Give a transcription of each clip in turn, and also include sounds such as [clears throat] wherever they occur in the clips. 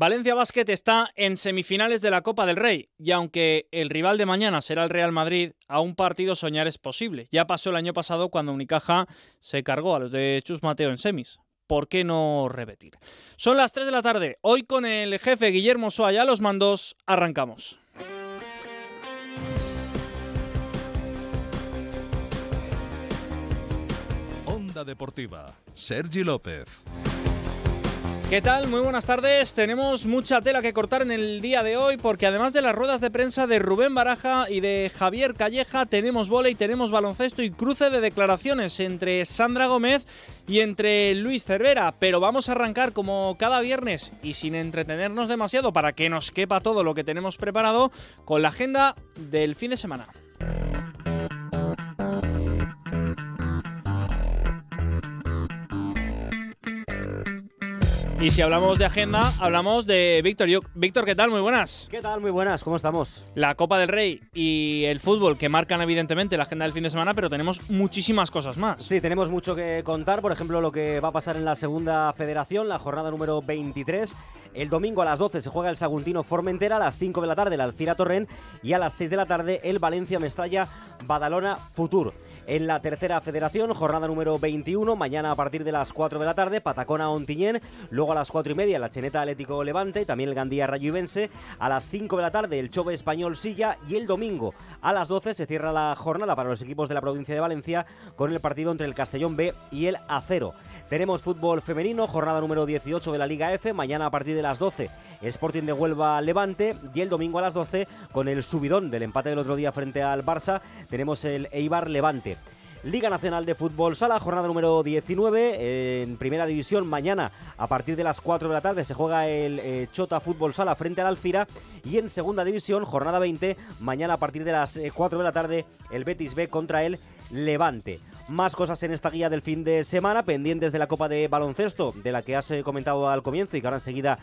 Valencia Basket está en semifinales de la Copa del Rey y aunque el rival de mañana será el Real Madrid, a un partido soñar es posible. Ya pasó el año pasado cuando Unicaja se cargó a los de Chus Mateo en semis. ¿Por qué no repetir? Son las 3 de la tarde. Hoy con el jefe Guillermo Soaya los mandos arrancamos. Onda Deportiva, Sergi López. ¿Qué tal? Muy buenas tardes. Tenemos mucha tela que cortar en el día de hoy porque además de las ruedas de prensa de Rubén Baraja y de Javier Calleja, tenemos volei, tenemos baloncesto y cruce de declaraciones entre Sandra Gómez y entre Luis Cervera. Pero vamos a arrancar como cada viernes y sin entretenernos demasiado para que nos quepa todo lo que tenemos preparado con la agenda del fin de semana. Y si hablamos de agenda, hablamos de Víctor. Víctor, ¿qué tal? Muy buenas. ¿Qué tal? Muy buenas, ¿cómo estamos? La Copa del Rey y el fútbol que marcan evidentemente la agenda del fin de semana, pero tenemos muchísimas cosas más. Sí, tenemos mucho que contar, por ejemplo, lo que va a pasar en la segunda federación, la jornada número 23. El domingo a las 12 se juega el Saguntino Formentera, a las 5 de la tarde el Alcira Torrent y a las 6 de la tarde el Valencia Mestalla Badalona Futur en la tercera federación, jornada número 21, mañana a partir de las 4 de la tarde, Patacona Ontiñén, luego a las 4 y media la Cheneta Atlético Levante, también el Gandía Rayuvense, a las 5 de la tarde el Chove Español Silla y el domingo a las 12 se cierra la jornada para los equipos de la provincia de Valencia con el partido entre el Castellón B y el Acero. Tenemos fútbol femenino, jornada número 18 de la Liga F, mañana a partir de las 12 Sporting de Huelva Levante y el domingo a las 12 con el subidón del empate del otro día frente al Barça tenemos el Eibar Levante. Liga Nacional de Fútbol Sala, jornada número 19. En primera división, mañana a partir de las 4 de la tarde se juega el eh, Chota Fútbol Sala frente al Alcira. Y en segunda división, jornada 20, mañana a partir de las 4 eh, de la tarde, el Betis B contra el Levante. Más cosas en esta guía del fin de semana, pendientes de la Copa de Baloncesto, de la que has eh, comentado al comienzo y que ahora enseguida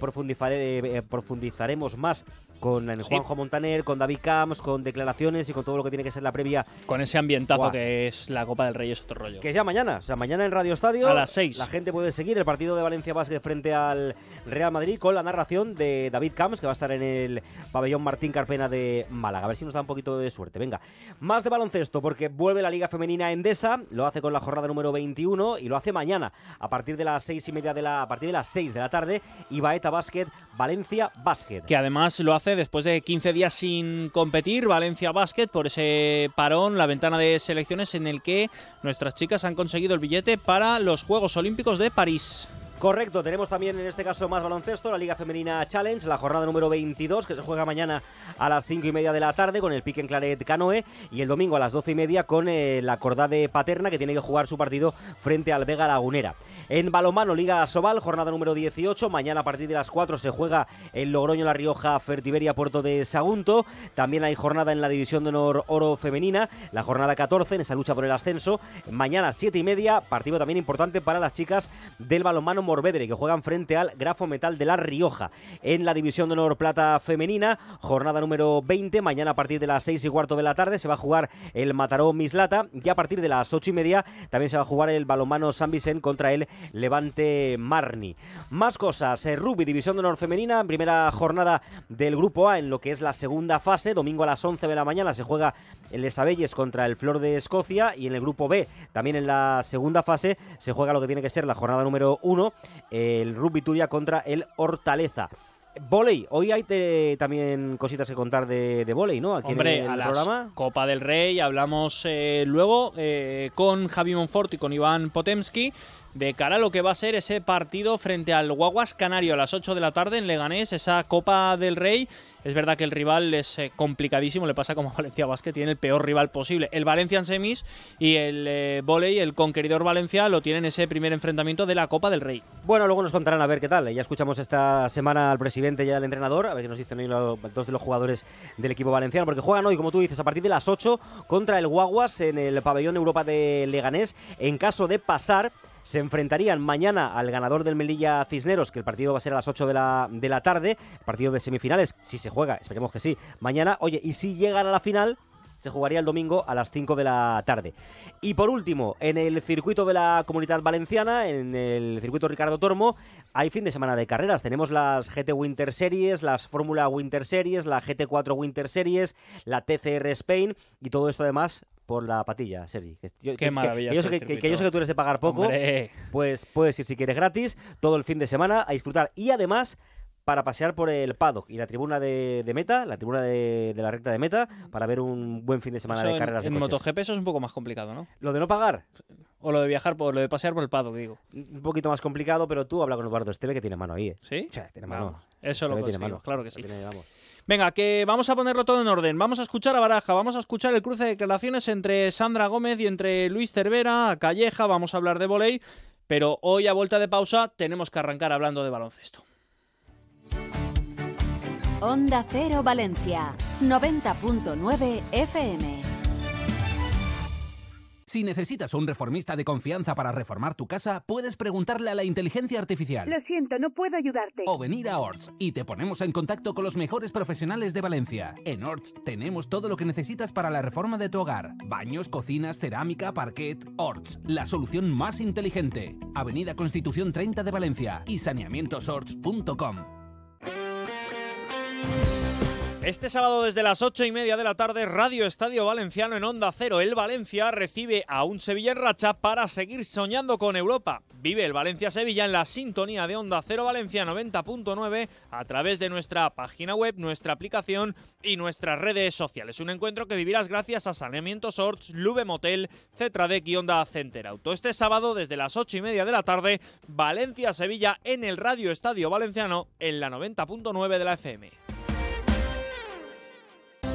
profundizaremos más con Juanjo Montaner, con David Camps, con declaraciones y con todo lo que tiene que ser la previa. Con ese ambientazo que es la Copa del Rey, es otro rollo. Que es ya mañana, o sea, mañana en Radio Estadio. A las 6. La gente puede seguir el partido de Valencia Basket frente al Real Madrid con la narración de David Camps, que va a estar en el pabellón Martín Carpena de Málaga. A ver si nos da un poquito de suerte. Venga, más de baloncesto, porque vuelve la Liga Femenina Endesa, lo hace con la jornada número 21 y lo hace mañana a partir de las 6 y media de la, a partir de las 6 de la tarde y Baeta Basket, Valencia Basket. Que además lo hace después de 15 días sin competir, Valencia Basket, por ese parón, la ventana de selecciones en el que nuestras chicas han conseguido el billete para los Juegos Olímpicos de París. Correcto, tenemos también en este caso más baloncesto, la Liga Femenina Challenge, la jornada número 22 que se juega mañana a las 5 y media de la tarde con el pique en Claret Canoe y el domingo a las 12 y media con eh, la Cordade Paterna que tiene que jugar su partido frente al Vega Lagunera. En balomano, Liga Sobal, jornada número 18, mañana a partir de las 4 se juega el Logroño La Rioja Fertiberia Puerto de Sagunto, también hay jornada en la División de Honor Oro Femenina, la jornada 14 en esa lucha por el ascenso, mañana 7 y media, partido también importante para las chicas del balonmano Que juegan frente al Grafo Metal de La Rioja. En la División de Honor Plata Femenina, jornada número 20, mañana a partir de las 6 y cuarto de la tarde se va a jugar el Mataró Mislata y a partir de las 8 y media también se va a jugar el balonmano San Vicente contra el Levante Marni. Más cosas, eh, Rugby, División de Honor Femenina, primera jornada del Grupo A en lo que es la segunda fase, domingo a las 11 de la mañana se juega el Esabelles contra el Flor de Escocia y en el Grupo B, también en la segunda fase, se juega lo que tiene que ser la jornada número 1, el Rugby Turia contra el Hortaleza. Voley, hoy hay también cositas que contar de, de voley, ¿no? Aquí Hombre, en el, programa. Copa del Rey, hablamos eh, luego eh, con Javi Monfort y con Iván Potemski de cara a lo que va a ser ese partido frente al Guaguas Canario a las 8 de la tarde en Leganés, esa Copa del Rey. Es verdad que el rival es eh, complicadísimo, le pasa como Valencia Basket, tiene el peor rival posible. El Valencia en semis y el eh, el conqueridor Valencia, lo tienen ese primer enfrentamiento de la Copa del Rey. Bueno, luego nos contarán a ver qué tal. Ya escuchamos esta semana al presidente y al entrenador, a ver qué nos dicen hoy los, dos de los jugadores del equipo valenciano, porque juegan hoy, como tú dices, a partir de las 8 contra el Guaguas en el pabellón Europa de Leganés. En caso de pasar, se enfrentarían mañana al ganador del Melilla Cisneros, que el partido va a ser a las 8 de la, de la tarde, partido de semifinales, si se juega, esperemos que sí, mañana. Oye, y si llegan a la final, se jugaría el domingo a las 5 de la tarde. Y por último, en el circuito de la Comunidad Valenciana, en el circuito Ricardo Tormo, hay fin de semana de carreras. Tenemos las GT Winter Series, las Fórmula Winter Series, la GT4 Winter Series, la TCR Spain y todo esto además por la patilla, Sergi. Qué maravilla. Que, yo sé este que, yo sé que tú eres de pagar poco, pues puedes ir si quieres gratis todo el fin de semana a disfrutar. Y además para pasear por el paddock y la tribuna de, meta, la tribuna de, la recta de meta, para ver un buen fin de semana de carreras en, de En MotoGP eso es un poco más complicado, ¿no? Lo de no pagar. O lo de viajar, por, lo de pasear por el paddock, digo. Un poquito más complicado, pero tú habla con Eduardo Esteve que tiene mano ahí. ¿eh? ¿Sí? tiene mano. eso lo conseguimos, claro que sí. Venga, que vamos a ponerlo todo en orden. Vamos a escuchar a Baraja, vamos a escuchar el cruce de declaraciones entre Sandra Gómez y entre Luis Cervera, Calleja, vamos a hablar de volei, pero hoy a vuelta de pausa tenemos que arrancar hablando de baloncesto. Onda Cero Valencia, 90.9 FM. Si necesitas un reformista de confianza para reformar tu casa, puedes preguntarle a la inteligencia artificial. Lo siento, no puedo ayudarte. O venir a Orts y te ponemos en contacto con los mejores profesionales de Valencia. En Orts tenemos todo lo que necesitas para la reforma de tu hogar: baños, cocinas, cerámica, parquet. Orts, la solución más inteligente. Avenida Constitución 30 de Valencia y saneamientosorts.com. Este sábado desde las ocho y media de la tarde, Radio Estadio Valenciano en Onda Cero. El Valencia recibe a un Sevilla en racha para seguir soñando con Europa. Vive el Valencia-Sevilla en la sintonía de Onda Cero Valencia 90.9 a través de nuestra página web, nuestra aplicación y nuestras redes sociales. Un encuentro que vivirás gracias a Saneamiento Sorts, Lube Motel, Cetradec y Onda Center Auto. Este sábado desde las ocho y media de la tarde, Valencia-Sevilla en el Radio Estadio Valenciano en la 90.9 de la FM.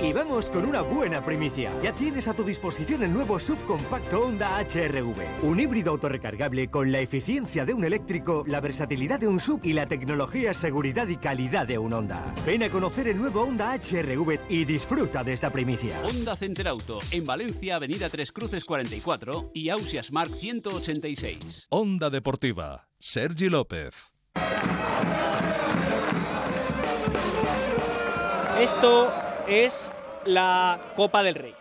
Y vamos con una buena primicia. Ya tienes a tu disposición el nuevo subcompacto Honda HRV. Un híbrido autorrecargable con la eficiencia de un eléctrico, la versatilidad de un sub y la tecnología, seguridad y calidad de un Honda. Ven a conocer el nuevo Honda HRV y disfruta de esta primicia. Honda Center Auto, en Valencia, Avenida Tres Cruces 44 y Ausias Mark 186. Honda Deportiva, Sergi López. Esto es la Copa del Rey.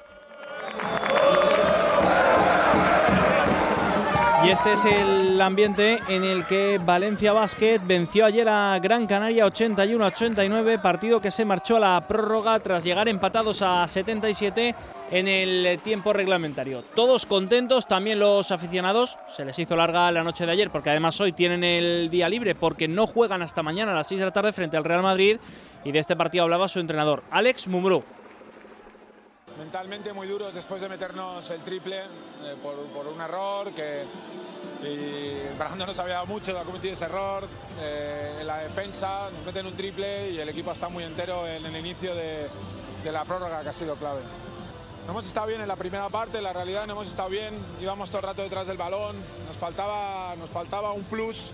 Y este es el ambiente en el que Valencia Basket venció ayer a Gran Canaria 81-89, partido que se marchó a la prórroga tras llegar empatados a 77 en el tiempo reglamentario. Todos contentos, también los aficionados. Se les hizo larga la noche de ayer porque además hoy tienen el día libre porque no juegan hasta mañana a las 6 de la tarde frente al Real Madrid. Y de este partido hablaba su entrenador, Alex Mumbrú mentalmente muy duros después de meternos el triple eh, por, un error que y Brando nos había dado mucho, ha cometido ese error eh, en la defensa, nos meten un triple y el equipo está muy entero en el inicio de, la prórroga que ha sido clave. No hemos estado bien en la primera parte, la realidad no hemos estado bien, íbamos todo el rato detrás del balón, nos faltaba, nos faltaba un plus,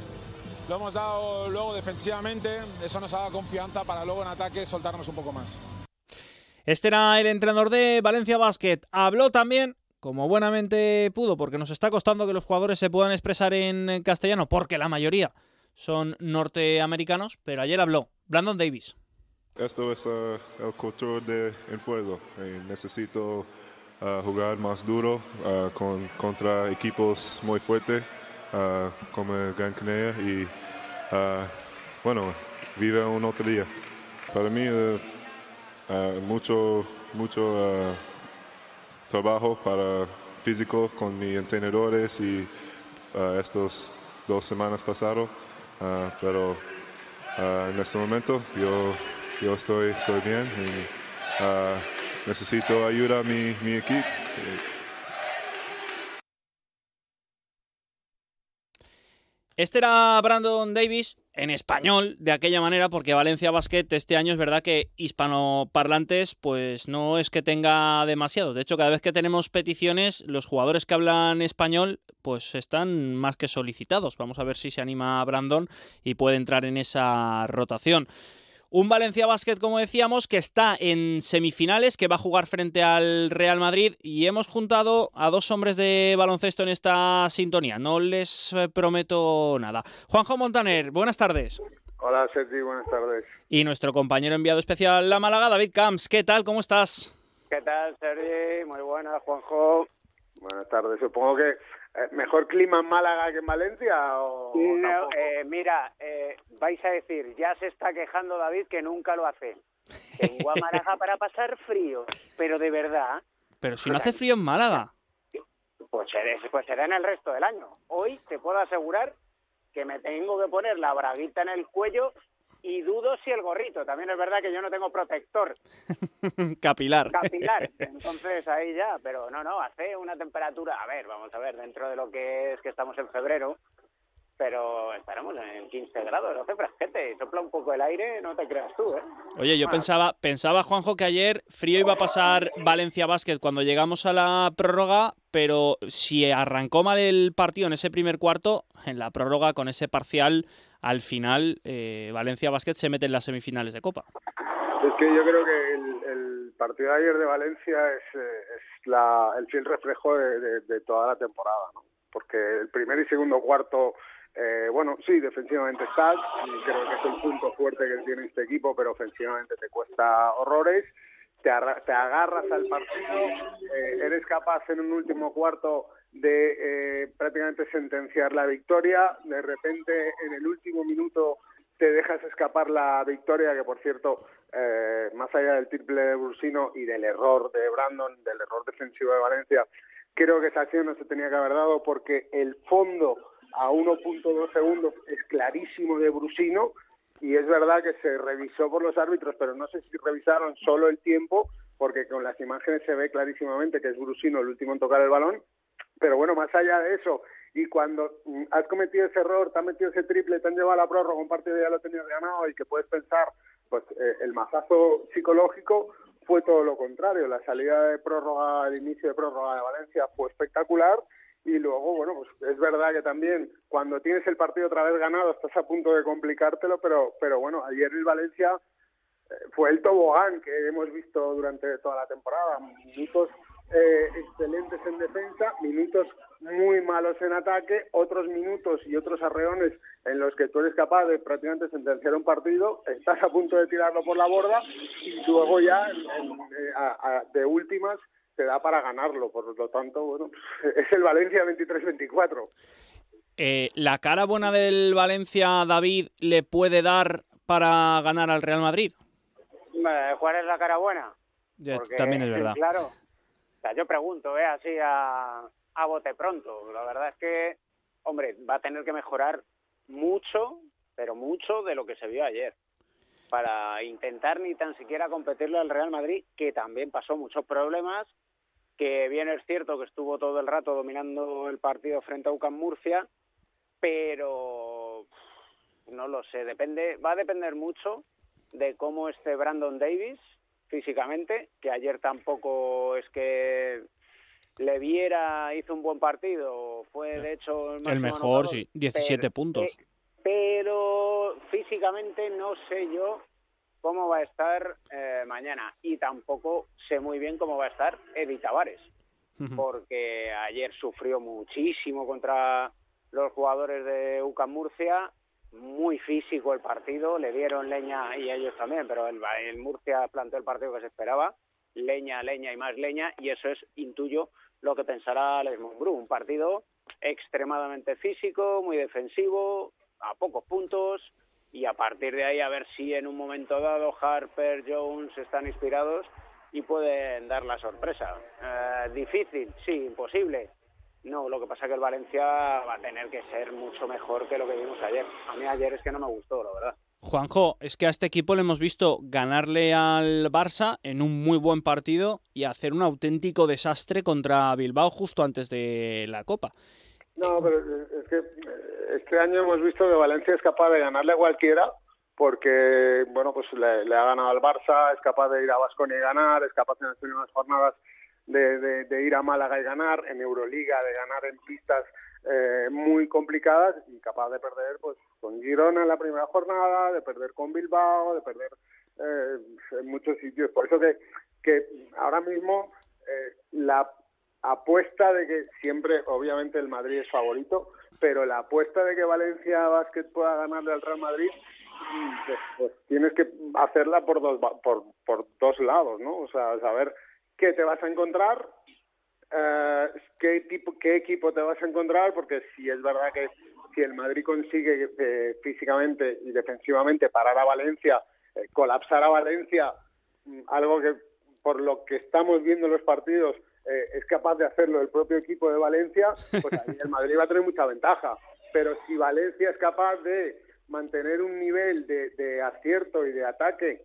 lo hemos dado luego defensivamente, eso nos ha confianza para luego en ataque soltarnos un poco más. Este era el entrenador de Valencia Basket. Habló también, como buenamente pudo, porque nos está costando que los jugadores se puedan expresar en castellano, porque la mayoría son norteamericanos, pero ayer habló Brandon Davis. Esto es uh, el cultura de fuego. Eh, necesito uh, jugar más duro uh, con, contra equipos muy fuertes como Gran Canaria y bueno, vive un otro día. Para mí eh, mucho, mucho eh, trabajo para físico con mis entrenadores y uh, estos dos semanas pasaron, pero en este momento yo, yo estoy, estoy bien y necesito ayuda a mi, mi equipo. Este era Brandon Davis, en español de aquella manera porque Valencia Basket este año es verdad que hispanoparlantes pues no es que tenga demasiados. De hecho, cada vez que tenemos peticiones, los jugadores que hablan español pues están más que solicitados. Vamos a ver si se anima Brandon y puede entrar en esa rotación. Un Valencia Basket, como decíamos, que está en semifinales, que va a jugar frente al Real Madrid y hemos juntado a dos hombres de baloncesto en esta sintonía. No les eh, prometo nada. Juanjo Montaner, buenas tardes. Hola Sergi, buenas tardes. Y nuestro compañero enviado especial La Málaga, David Camps. ¿Qué tal? ¿Cómo estás? ¿Qué tal, Sergi? Muy buenas, Juanjo. Buenas tardes. Supongo que mejor clima en Málaga que en Valencia. O, no, eh, mira, eh, vais a decir, ya se está quejando David que nunca lo hace. Tengo a Málaga para pasar frío, pero de verdad. Pero si no hace frío en Málaga. Pues, pues será en el resto del año. Hoy te puedo asegurar que me tengo que poner la braguita en el cuello y dudo si el gorrito. También es verdad que yo no tengo protector. [laughs] Capilar. Capilar. Entonces ahí ya, pero no, no, hace una temperatura, a ver, vamos a ver, dentro de lo que es que estamos en febrero, pero estaremos en 15 grados, hace fresquete, sopla un poco el aire, no te creas tú, ¿eh? Oye, yo pensaba, pensaba, Juanjo, que ayer frío iba a pasar Valencia Basket cuando llegamos a la prórroga, pero si arrancó mal el partido en ese primer cuarto, en la prórroga con ese parcial, al final eh, Valencia Basket se mete en las semifinales de Copa. Es que yo creo que el, partido de ayer de Valencia es, eh, la, el fiel reflejo de, toda la temporada, ¿no? porque el primer y segundo cuarto eh, bueno, sí, defensivamente estás, creo que es el punto fuerte que tiene este equipo, pero ofensivamente te cuesta horrores, te, agarras al partido, eh, eres capaz en un último cuarto de eh, prácticamente sentenciar la victoria, de repente en el último minuto te dejas escapar la victoria, que por cierto, más allá del triple de Bursino y del error de Brandon, del error defensivo de Valencia, creo que esa acción no se tenía que haber dado porque el fondo a 1.2 segundos es clarísimo de Brusino y es verdad que se revisó por los árbitros, pero no sé si revisaron solo el tiempo, porque con las imágenes se ve clarísimamente que es Brusino el último en tocar el balón. Pero bueno, más allá de eso, y cuando mm, has cometido ese error, te han metido ese triple, te han llevado a la prórroga, un partido ya lo tenías ganado y que puedes pensar, pues eh, el mazazo psicológico fue todo lo contrario. La salida de prórroga, el inicio de prórroga de Valencia fue espectacular y luego, bueno, pues es verdad que también cuando tienes el partido otra vez ganado estás a punto de complicártelo, pero, pero bueno, ayer el Valencia fue el tobogán que hemos visto durante toda la temporada. Minutos eh, excelentes en defensa, minutos muy malos en ataque, otros minutos y otros arreones en los que tú eres capaz de prácticamente sentenciar un partido, estás a punto de tirarlo por la borda y luego ya eh, de últimas te da para ganarlo. Por lo tanto, bueno, [laughs] es el Valencia 23-24. Eh, ¿La cara buena del Valencia, David, le puede dar para ganar al Real Madrid? ¿Cuál es la cara buena? también es verdad. Claro. O sea, yo pregunto, ¿eh? así a, a bote pronto. La verdad es que, hombre, va a tener que mejorar mucho, pero mucho de lo que se vio ayer para intentar ni tan siquiera competirle al Real Madrid, que también pasó muchos problemas que bien es cierto que estuvo todo el rato dominando el partido frente a UCAM Murcia, pero no lo sé, depende, va a depender mucho de cómo esté Brandon Davis físicamente, que ayer tampoco es que le viera, hizo un buen partido, fue de hecho el, mejor, sí, 17 puntos. pero físicamente no sé yo cómo va a estar eh, mañana y tampoco sé muy bien cómo va a estar Eddie Tavares, porque ayer sufrió muchísimo contra los jugadores de UCAM Murcia, muy físico el partido, le dieron leña y ellos también, pero el, Murcia planteó el partido que se esperaba, leña, leña y más leña, y eso es, intuyo, lo que pensará Alex Monbru, un partido extremadamente físico, muy defensivo, a pocos puntos, y a partir de ahí a ver si en un momento dado Harper, Jones están inspirados y pueden dar la sorpresa. Eh, difícil, sí, imposible. No, lo que pasa es que el Valencia va a tener que ser mucho mejor que lo que vimos ayer. A mí ayer es que no me gustó, la verdad. Juanjo, es que a este equipo le hemos visto ganarle al Barça en un muy buen partido y hacer un auténtico desastre contra Bilbao justo antes de la Copa. No, pero es que este año hemos visto que Valencia es capaz de ganarle a cualquiera porque, bueno, pues le, ha ganado al Barça, es capaz de ir a Vasconia y ganar, es capaz en las primeras jornadas de, ir a Málaga y ganar, en Euroliga de ganar en pistas eh, muy complicadas y capaz de perder pues con Girona en la primera jornada, de perder con Bilbao, de perder eh, en muchos sitios. Por eso que, que ahora mismo eh, la apuesta de que siempre, obviamente, el Madrid es favorito, pero la apuesta de que Valencia Basket pueda ganarle al Real Madrid, pues, pues, tienes que hacerla por dos, por, por dos lados, ¿no? O sea, saber qué te vas a encontrar, eh, qué, tipo, qué equipo te vas a encontrar, porque si es verdad que si el Madrid consigue eh, físicamente y defensivamente parar a Valencia, eh, colapsar a Valencia, mm, algo que por lo que estamos viendo en los partidos eh, es capaz de hacerlo el propio equipo de Valencia, pues ahí el Madrid va a tener mucha ventaja. Pero si Valencia es capaz de mantener un nivel de, de acierto y de ataque,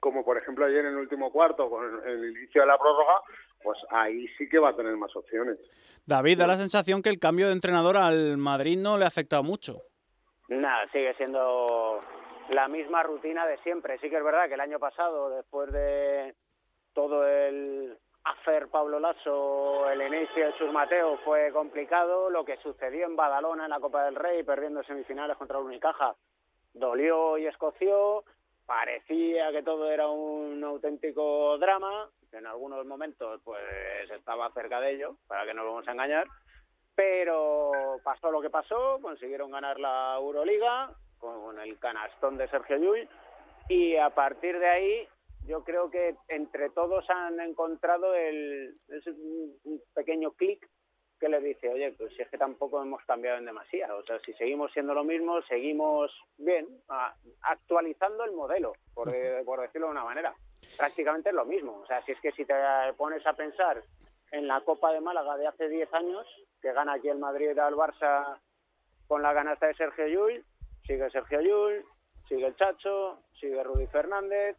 como por ejemplo ayer en el último cuarto con el inicio de la prórroga, pues ahí sí que va a tener más opciones. David, da la sensación que el cambio de entrenador al Madrid no le ha afectado mucho. Nada, sigue siendo la misma rutina de siempre. Sí que es verdad que el año pasado, después de todo el hacer Pablo Lasso, el inicio de sus Mateo fue complicado. Lo que sucedió en Badalona en la Copa del Rey, perdiendo semifinales contra el Unicaja, dolió y escoció. Parecía que todo era un auténtico drama en algunos momentos pues estaba cerca de ello, para que no lo vamos a engañar, pero pasó lo que pasó, consiguieron ganar la Euroliga con el canastón de Sergio Llull y a partir de ahí yo creo que entre todos han encontrado el, un pequeño clic que les dice, oye, pues si es que tampoco hemos cambiado en demasía, o sea, si seguimos siendo lo mismo, seguimos bien, actualizando el modelo, por, por decirlo de una manera prácticamente es lo mismo. O sea, si es que si te pones a pensar en la Copa de Málaga de hace 10 años, que gana aquí el Madrid al Barça con la ganasta de Sergio Llull, sigue Sergio Llull, sigue el Chacho, sigue Rudy Fernández,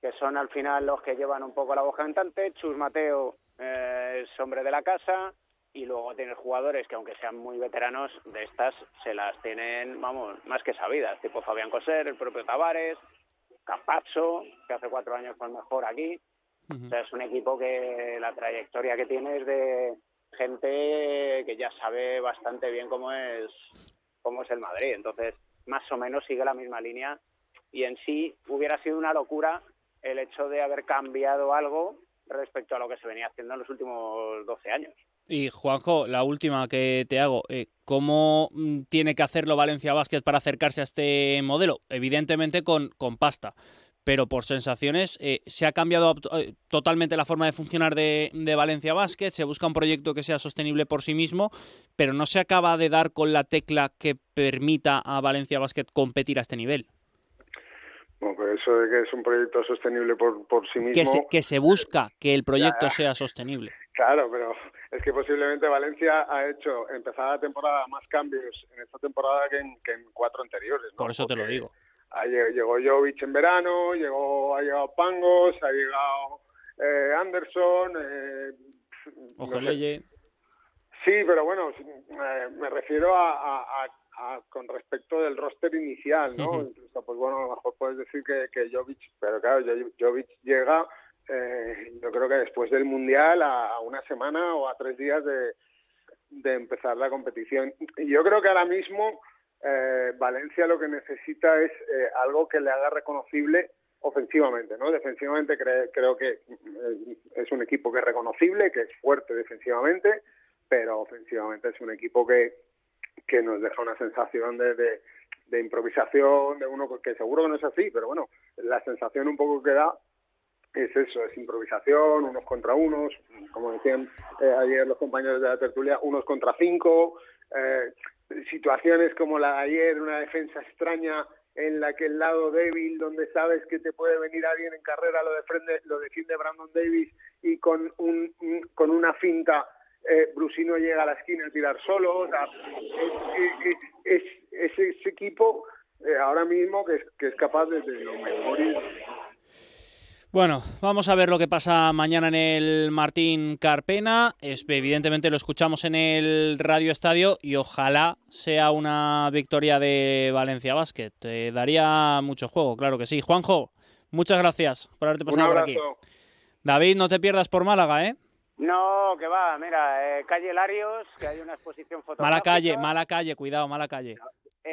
que son al final los que llevan un poco la voz cantante. Chus Mateo eh, es hombre de la casa y luego tienes jugadores que aunque sean muy veteranos de estas se las tienen, vamos, más que sabidas, tipo Fabián Coser, el propio Tavares, Campazzo, que hace cuatro años fue el mejor aquí. O sea, es un equipo que la trayectoria que tiene es de gente que ya sabe bastante bien cómo es, cómo es el Madrid. Entonces, más o menos sigue la misma línea y en sí hubiera sido una locura el hecho de haber cambiado algo respecto a lo que se venía haciendo en los últimos 12 años. Y Juanjo, la última que te hago, eh, ¿cómo mm, tiene que hacerlo Valencia Basket para acercarse a este modelo? Evidentemente con, con pasta, pero por sensaciones eh, se ha cambiado eh, totalmente la forma de funcionar de, de, Valencia Basket, se busca un proyecto que sea sostenible por sí mismo, pero no se acaba de dar con la tecla que permita a Valencia Basket competir a este nivel. Bueno, pues eso de que es un proyecto sostenible por, por sí mismo... Que se, que se busca que el proyecto sea sostenible. Claro, pero es que posiblemente Valencia ha hecho empezada la temporada más cambios en esta temporada que en, que en cuatro anteriores. Por eso te lo digo. llegó Jovic en verano, llegó, ha llegado Pangos, ha llegado eh, Anderson. Eh, Ojeleye. sí, pero bueno, eh, me refiero a, con respecto del roster inicial, ¿no? Incluso, pues bueno, a lo mejor puedes decir que, que Jovic, pero claro, Jovic llega eh, yo creo que después del Mundial, a, una semana o a tres días de, empezar la competición. Yo creo que ahora mismo eh, Valencia lo que necesita es eh, algo que le haga reconocible ofensivamente, ¿no? Defensivamente creo que eh, es un equipo que es reconocible, que es fuerte defensivamente, pero ofensivamente es un equipo que, que nos deja una sensación de, de, de improvisación, de uno que seguro que no es así, pero bueno, la sensación un poco que da es eso, es improvisación, unos contra unos, como decían eh, ayer los compañeros de la tertulia, unos contra cinco, eh, situaciones como la de ayer, una defensa extraña en la que el lado débil, donde sabes que te puede venir alguien en carrera, lo defiende, lo defiende Brandon Davis y con, un, con una finta eh, Brusino llega a la esquina a tirar solo. O sea, es, es, ese equipo eh, ahora mismo que es, que es capaz de, de lo mejor y bueno, vamos a ver lo que pasa mañana en el Martín Carpena. Es, evidentemente lo escuchamos en el Radio Estadio y ojalá sea una victoria de Valencia Basket. Te daría mucho juego, claro que sí. Juanjo, muchas gracias por haberte pasado por aquí. David, no te pierdas por Málaga, ¿eh? No, que va, mira, eh, calle Larios, que hay una exposición fotográfica. Mala calle, mala calle, cuidado, mala calle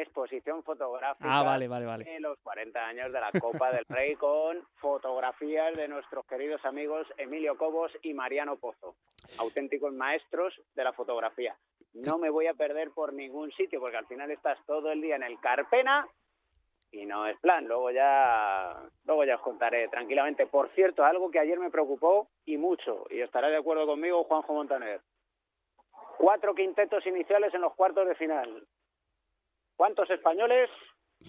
exposición fotográfica ah, vale, vale, vale. de los 40 años de la Copa del [laughs] Rey con fotografías de nuestros queridos amigos Emilio Cobos y Mariano Pozo, auténticos maestros de la fotografía. No me voy a perder por ningún sitio porque al final estás todo el día en el Carpena y no es plan. Luego ya, luego ya os contaré tranquilamente. Por cierto, algo que ayer me preocupó y mucho, y estará de acuerdo conmigo Juanjo Montaner. Cuatro quintetos iniciales en los cuartos de final. ¿Cuántos españoles?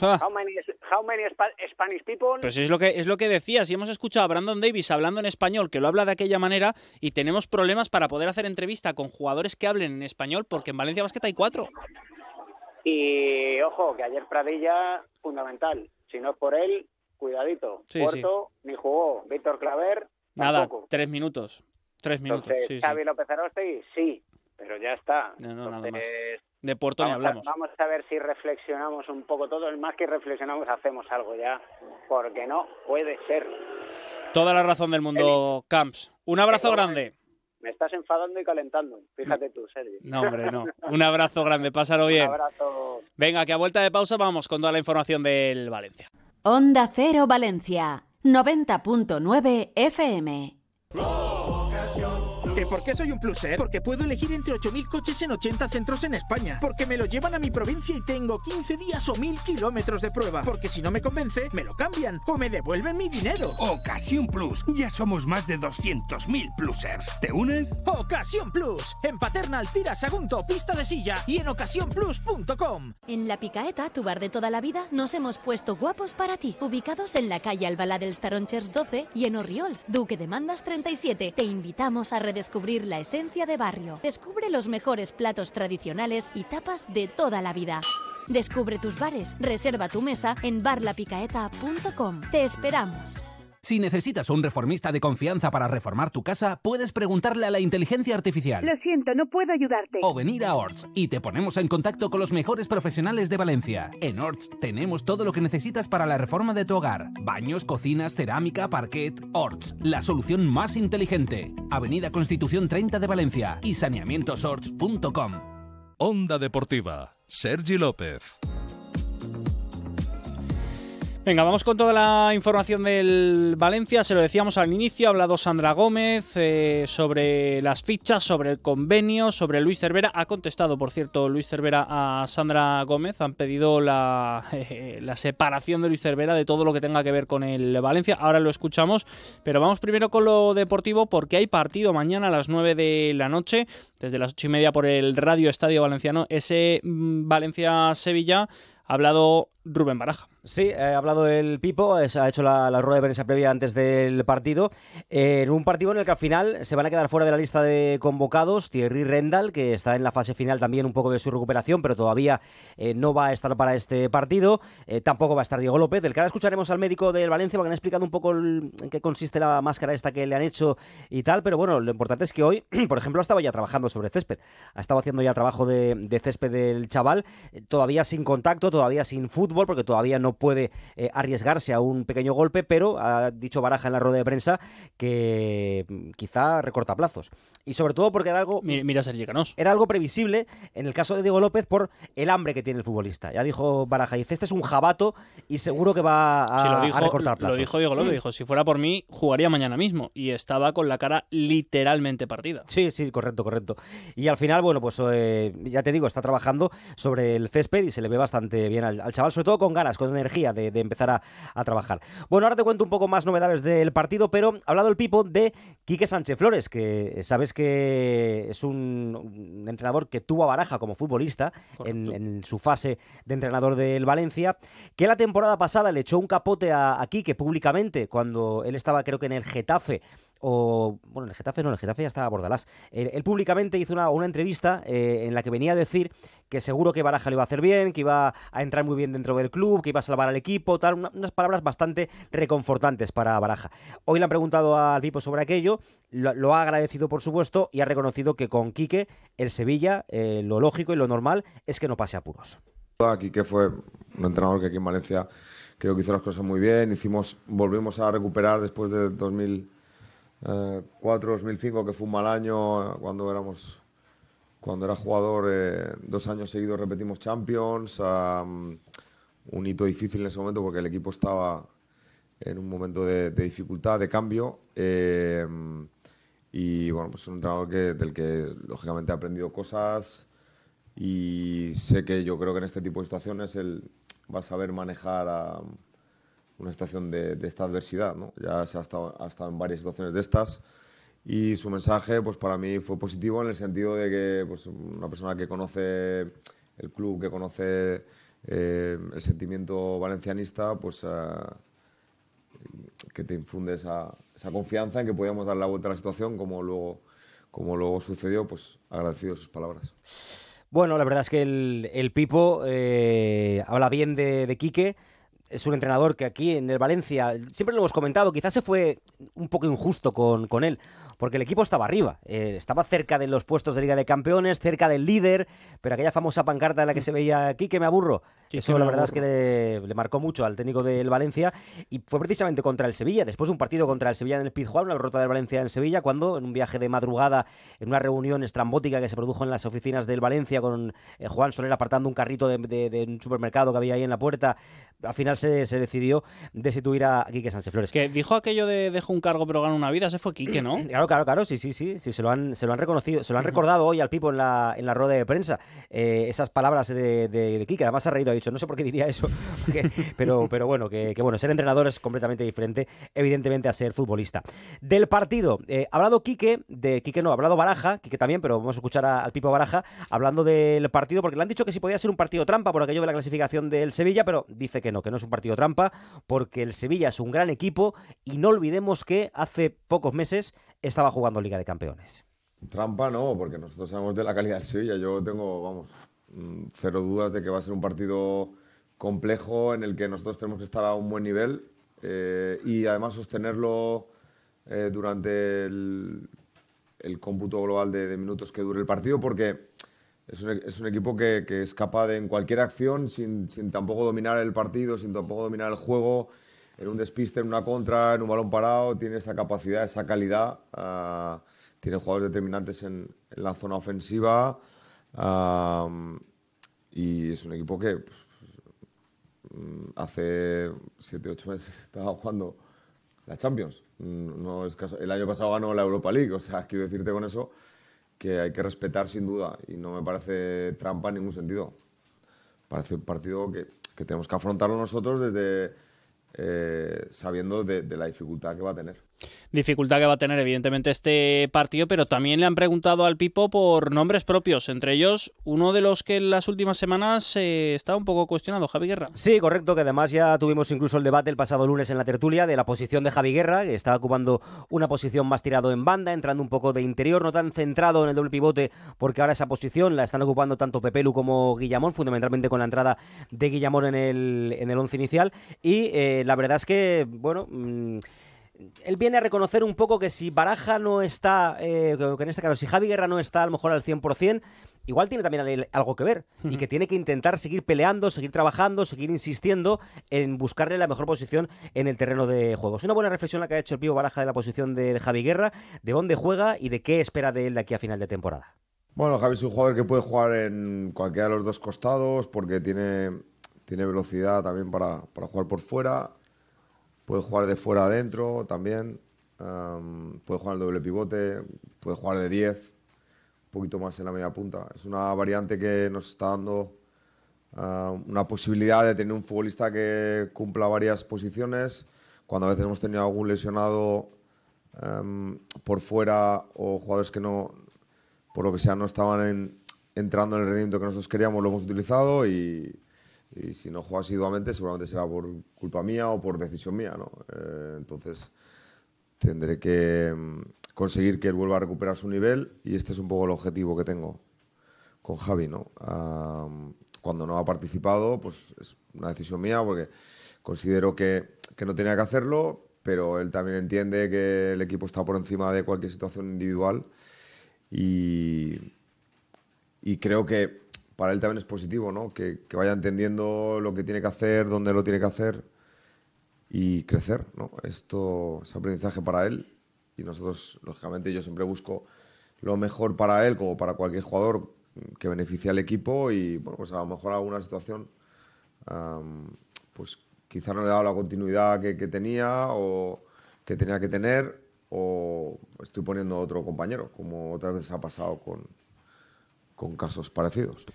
Ah. How many, how many Spa- Spanish people? Pues es lo que es lo que decías y hemos escuchado a Brandon Davis hablando en español que lo habla de aquella manera y tenemos problemas para poder hacer entrevista con jugadores que hablen en español porque en Valencia Basket hay cuatro. Y ojo, que ayer Pradilla, fundamental. Si no es por él, cuidadito. Sí, Puerto, ni jugó. Víctor Claver, Nada, tampoco. tres minutos. Tres minutos, Entonces, sí. Xavi López Arostegui, sí, pero ya está. No, no, nada más. Entonces, De Puerto ni vamos, a, hablamos. vamos a ver si reflexionamos un poco todo. Más que reflexionamos, hacemos algo ya. Porque no puede ser. Toda la razón del mundo, Camps. Un abrazo grande. Me estás enfadando y calentando. Fíjate tú, Sergio. No, hombre, no. [laughs] Un abrazo grande, pásalo bien. Un abrazo. Venga, que a vuelta de pausa vamos con toda la información del Valencia. Onda Cero Valencia, 90.9 FM. ¿Que por qué soy un pluser? Porque puedo elegir entre 8.000 coches en 80 centros en España. Porque me lo llevan a mi provincia y tengo 15 días o 1.000 kilómetros de prueba. Porque si no me convence, me lo cambian o me devuelven mi dinero. Ocasión Plus. Ya somos más de 200.000 plusers. ¿Te unes? Ocasión Plus. En Paterna, Alcira, Sagunto, Pista de Silla y en ocasiónplus.com. En La Picaeta, tu bar de toda la vida, nos hemos puesto guapos para ti. Ubicados en la calle Albalá del Staronchers 12 y en Orriols, Duque de Mandas 37. Te invitamos a redescubrir la esencia de barrio. Descubre los mejores platos tradicionales y tapas de toda la vida. Descubre tus bares, reserva tu mesa en barlapicaeta.com. Te esperamos. Si necesitas un reformista de confianza para reformar tu casa, puedes preguntarle a la inteligencia artificial. Lo siento, no puedo ayudarte. O venir a Orts y te ponemos en contacto con los mejores profesionales de Valencia. En Orts tenemos todo lo que necesitas para la reforma de tu hogar. Baños, cocinas, cerámica, parquet. Orts, la solución más inteligente. Avenida Constitución 30 de Valencia y saneamientosorts.com. Onda Deportiva. Sergi López. Venga, vamos con toda la información del Valencia. Se lo decíamos al inicio, ha hablado Sandra Gómez eh, sobre las fichas, sobre el convenio, sobre Luis Cervera. Ha contestado, por cierto, Luis Cervera a Sandra Gómez. Han pedido la, [laughs] eh, la separación de Luis Cervera de todo lo que tenga que ver con el Valencia. Ahora lo escuchamos, pero vamos primero con lo deportivo porque hay partido mañana a las 9 de la noche, desde las 8 y media por el Radio Estadio Valenciano. Ese mm, Valencia-Sevilla ha hablado Rubén Baraja. Sí, ha hablado el Pipo, es- ha hecho la, la rueda de prensa previa antes del partido. eh, en un partido en el que al final se van a quedar fuera de la lista de convocados Thierry Rendal, que está en la fase final también un poco de su recuperación, pero todavía eh, no va a estar para este partido. Eh, tampoco va a estar Diego López. Del que ahora escucharemos al médico del Valencia, porque han explicado un poco en qué consiste la máscara esta que le han hecho y tal. Pero bueno, lo importante es que hoy, [clears throat] por ejemplo, estaba ya trabajando sobre césped. Ha estado haciendo ya trabajo de, de césped del chaval, todavía sin contacto, todavía sin fútbol, porque todavía no puede eh, arriesgarse a un pequeño golpe, pero ha dicho Baraja en la rueda de prensa que mm, quizá recorta plazos. Y sobre todo porque era algo... Mira, Canós. Era algo previsible en el caso de Diego López por el hambre que tiene el futbolista. Ya dijo Baraja, dice, este es un jabato y seguro que va a, Sí, lo a dijo, recortar plazos. lo dijo Diego López, dijo, si fuera por mí, jugaría mañana mismo. Y estaba con la cara literalmente partida. Sí, sí, correcto, correcto. Y al final, bueno, pues eh, ya te digo, está trabajando sobre el césped y se le ve bastante bien al, al chaval, sobre todo con ganas, con energía de, de empezar a, a trabajar. Bueno, ahora te cuento un poco más novedades del partido, pero ha hablado el Pipo de Quique Sánchez Flores, que sabes que es un, entrenador que tuvo a Baraja como futbolista en, en su fase de entrenador del Valencia, que la temporada pasada le echó un capote a, a Quique públicamente cuando él estaba creo que en el Getafe o bueno, en el Getafe no, el Getafe ya estaba Bordalás. Él, él públicamente hizo una, una entrevista eh, en la que venía a decir que seguro que Baraja lo iba a hacer bien, que iba a entrar muy bien dentro del club, que iba a salvar al equipo, tal, una- unas palabras bastante reconfortantes para Baraja. Hoy le han preguntado al Pipo sobre aquello, lo, ha agradecido por supuesto y ha reconocido que con Quique, el Sevilla, eh, lo lógico y lo normal es que no pase apuros. Aquí que fue un entrenador que aquí en Valencia creo que hizo las cosas muy bien. Hicimos, volvimos a recuperar después de 2004, 2005, que fue un mal año cuando éramos, cuando era jugador. eh, dos años seguidos repetimos Champions. am, un hito difícil en ese momento porque el equipo estaba en un momento de, dificultad, de cambio. eh, y bueno, pues un entrenador del que lógicamente he aprendido cosas y sé que yo creo que en este tipo de situaciones el, va a saber manejar a una situación de, de esta adversidad. ¿no? Ya se ha estado, ha estado en varias situaciones de estas y su mensaje pues para mí fue positivo en el sentido de que pues, una persona que conoce el club, que conoce eh, el sentimiento valencianista, pues eh, que te infunde esa, esa confianza en que podíamos dar la vuelta a la situación como luego, como luego sucedió, pues agradecido sus palabras. Bueno, la verdad es que el, el Pipo eh, habla bien de, de Quique. Es un entrenador que aquí en el Valencia, siempre lo hemos comentado, quizás se fue un poco injusto con, con él, porque el equipo estaba arriba, eh, estaba cerca de los puestos de Liga de Campeones, cerca del líder, pero aquella famosa pancarta en la que se veía aquí que me aburro, Sí, eso la verdad es que le, le marcó mucho al técnico del Valencia y fue precisamente contra el Sevilla, después de un partido contra el Sevilla en el Pizjuán, una derrota del Valencia en Sevilla, cuando en un viaje de madrugada, en una reunión estrambótica que se produjo en las oficinas del Valencia con eh, Juan Soler apartando un carrito de, de- de un supermercado que había ahí en la puerta, al final se, se decidió destituir a Quique Sánchez Flores. Que dijo aquello de dejo un cargo pero gano una vida, ese fue Quique, ¿no? [clears throat] Claro, claro, claro, sí, sí, sí, sí, se lo han, se lo han reconocido, se lo han recordado hoy al Pipo en la, en la rueda de prensa, eh, esas palabras de, de, de Quique, además se ha reído, ha dicho, no sé por qué diría eso, [laughs] pero, pero bueno, que, que bueno, ser entrenador es completamente diferente, evidentemente, a ser futbolista. Del partido, eh, ha hablado Quique, de Quique no, ha hablado Baraja, Quique también, pero vamos a escuchar a- al Pipo Baraja, hablando del partido, porque le han dicho que si podía ser un partido trampa por aquello de la clasificación del Sevilla, pero dice que no, que no es un partido trampa, porque el Sevilla es un gran equipo y no olvidemos que hace pocos meses estaba jugando Liga de Campeones. Trampa no, porque nosotros sabemos de la calidad del Sevilla. Yo tengo, vamos, mm, cero dudas de que va a ser un partido complejo en el que nosotros tenemos que estar a un buen nivel eh, y además sostenerlo eh, durante el, cómputo global de, minutos que dure el partido, porque es un, equipo que, que es capaz de en cualquier acción, sin, sin tampoco dominar el partido, sin tampoco dominar el juego, en un despiste, en una contra, en un balón parado, tiene esa capacidad, esa calidad. ah, tiene jugadores determinantes en, en la zona ofensiva. ah, y es un equipo que pues, mm, hace 7-8 meses [laughs] estaba jugando la Champions. No es caso- el año pasado ganó la Europa League. O sea, [laughs] quiero decirte con eso que hay que respetar sin duda. Y no me parece trampa en ningún sentido. Parece un partido que, que tenemos que afrontarlo nosotros desde eh, sabiendo de, de la dificultad que va a tener. Dificultad que va a tener evidentemente este partido, pero también le han preguntado al Pipo por nombres propios, entre ellos uno de los que en las últimas semanas eh, estaba un poco cuestionado, Javi Guerra. Sí, correcto, que además ya tuvimos incluso el debate el pasado lunes en la tertulia de la posición de Javi Guerra, que estaba ocupando una posición más tirado en banda, entrando un poco de interior, no tan centrado en el doble pivote, porque ahora esa posición la están ocupando tanto Pepelu como Guillamón, fundamentalmente con la entrada de Guillamón en el, en el once inicial. Y eh, la verdad es que, bueno... mm, él viene a reconocer un poco que si Baraja no está, eh, que en este caso, si Javi Guerra no está a lo mejor al 100%, igual tiene también al- algo que ver y que tiene que intentar seguir peleando, seguir trabajando, seguir insistiendo en buscarle la mejor posición en el terreno de juego. Es una buena reflexión la que ha hecho el Pío Baraja de la posición de Javi Guerra, de dónde juega y de qué espera de él de aquí a final de temporada. Bueno, Javi es un jugador que puede jugar en cualquiera de los dos costados porque tiene, tiene velocidad también para, para jugar por fuera. Puede jugar de fuera adentro también. am, puede jugar el doble pivote. Puede jugar de 10. Un poquito más en la media punta. Es una variante que nos está dando una posibilidad de tener un futbolista que cumpla varias posiciones. Cuando a veces hemos tenido algún lesionado por fuera o jugadores que no, por lo que sea, no estaban en- entrando en el rendimiento que nosotros queríamos, lo hemos utilizado y, y si no juega asiduamente seguramente será por culpa mía o por decisión mía, ¿no? Eh, entonces tendré que mm, conseguir que él vuelva a recuperar su nivel y este es un poco el objetivo que tengo con Javi, ¿no? Ah, cuando no ha participado, pues es una decisión mía porque considero que, que no tenía que hacerlo, pero él también entiende que el equipo está por encima de cualquier situación individual y, y creo que para él también es positivo, ¿no? Que, vaya entendiendo lo que tiene que hacer, dónde lo tiene que hacer y crecer, ¿no? Esto es aprendizaje para él y nosotros, lógicamente, yo siempre busco lo mejor para él como para cualquier jugador que beneficie al equipo y, bueno, pues a lo mejor alguna situación, am, pues quizá no le he dado la continuidad que, que tenía o que tenía que tener o estoy poniendo otro compañero, como otras veces ha pasado con, con casos parecidos.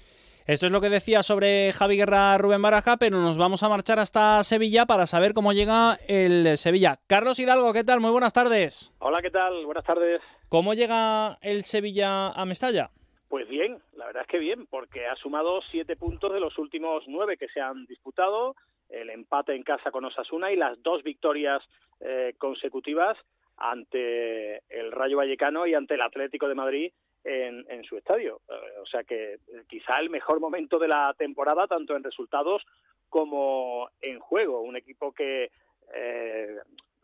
Esto es lo que decía sobre Javi Guerra Rubén Baraja, pero nos vamos a marchar hasta Sevilla para saber cómo llega el Sevilla. Carlos Hidalgo, ¿qué tal? Muy buenas tardes. Hola, ¿qué tal? Buenas tardes. ¿Cómo llega el Sevilla a Mestalla? Pues bien, la verdad es que bien, porque ha sumado siete puntos de los últimos nueve que se han disputado, el empate en casa con Osasuna y las dos victorias eh, consecutivas ante el Rayo Vallecano y ante el Atlético de Madrid en, en su estadio. Eh, o sea que eh, quizá el mejor momento de la temporada, tanto en resultados como en juego. Un equipo que eh,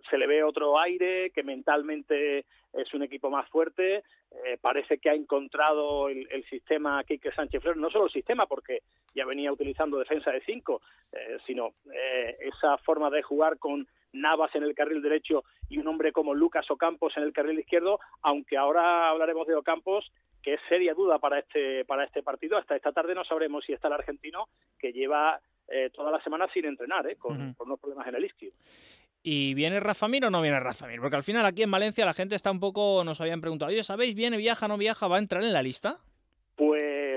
se le ve otro aire, que mentalmente es un equipo más fuerte. Eh, parece que ha encontrado el, el sistema Quique Sánchez Flores, no solo el sistema, porque ya venía utilizando defensa de cinco, eh, sino esa forma de jugar con Navas en el carril derecho y un hombre como Lucas Ocampos en el carril izquierdo, aunque ahora hablaremos de Ocampos, que es seria duda para este, para este partido. Hasta esta tarde no sabremos si está el argentino, que lleva eh, toda la semana sin entrenar, eh, con, unos problemas en el isquio. ¿Y viene Rafa Mir o no viene Rafa Mir? Porque al final aquí en Valencia la gente está un poco, nos habían preguntado, oye, ¿sabéis? ¿Viene, viaja, no viaja? ¿Va a entrar en la lista?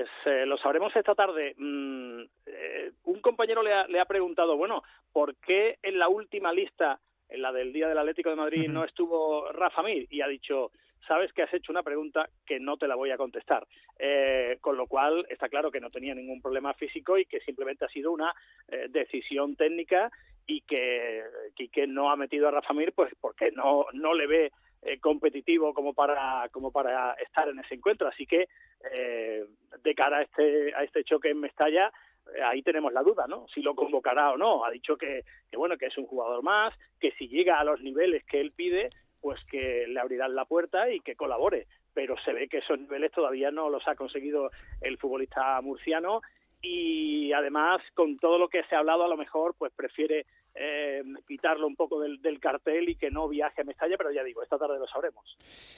Pues eh, lo sabremos esta tarde. Mm, eh, un compañero le ha, le ha preguntado, bueno, ¿por qué en la última lista, en la del Día del Atlético de Madrid, no estuvo Rafa Mir? Y ha dicho, sabes que has hecho una pregunta que no te la voy a contestar. Eh, con lo cual está claro que no tenía ningún problema físico y que simplemente ha sido una eh, decisión técnica y que Quique no ha metido a Rafa Mir pues porque no, no le ve eh, competitivo como para como para estar en ese encuentro. Así que eh, de cara a este a este choque en Mestalla eh, ahí tenemos la duda no si lo convocará o no. Ha dicho que, que bueno que es un jugador más que si llega a los niveles que él pide pues que le abrirán la puerta y que colabore. Pero se ve que esos niveles todavía no los ha conseguido el futbolista murciano y además con todo lo que se ha hablado a lo mejor pues prefiere eh, quitarlo un poco del, del cartel y que no viaje a Mestalla, pero ya digo, esta tarde lo sabremos.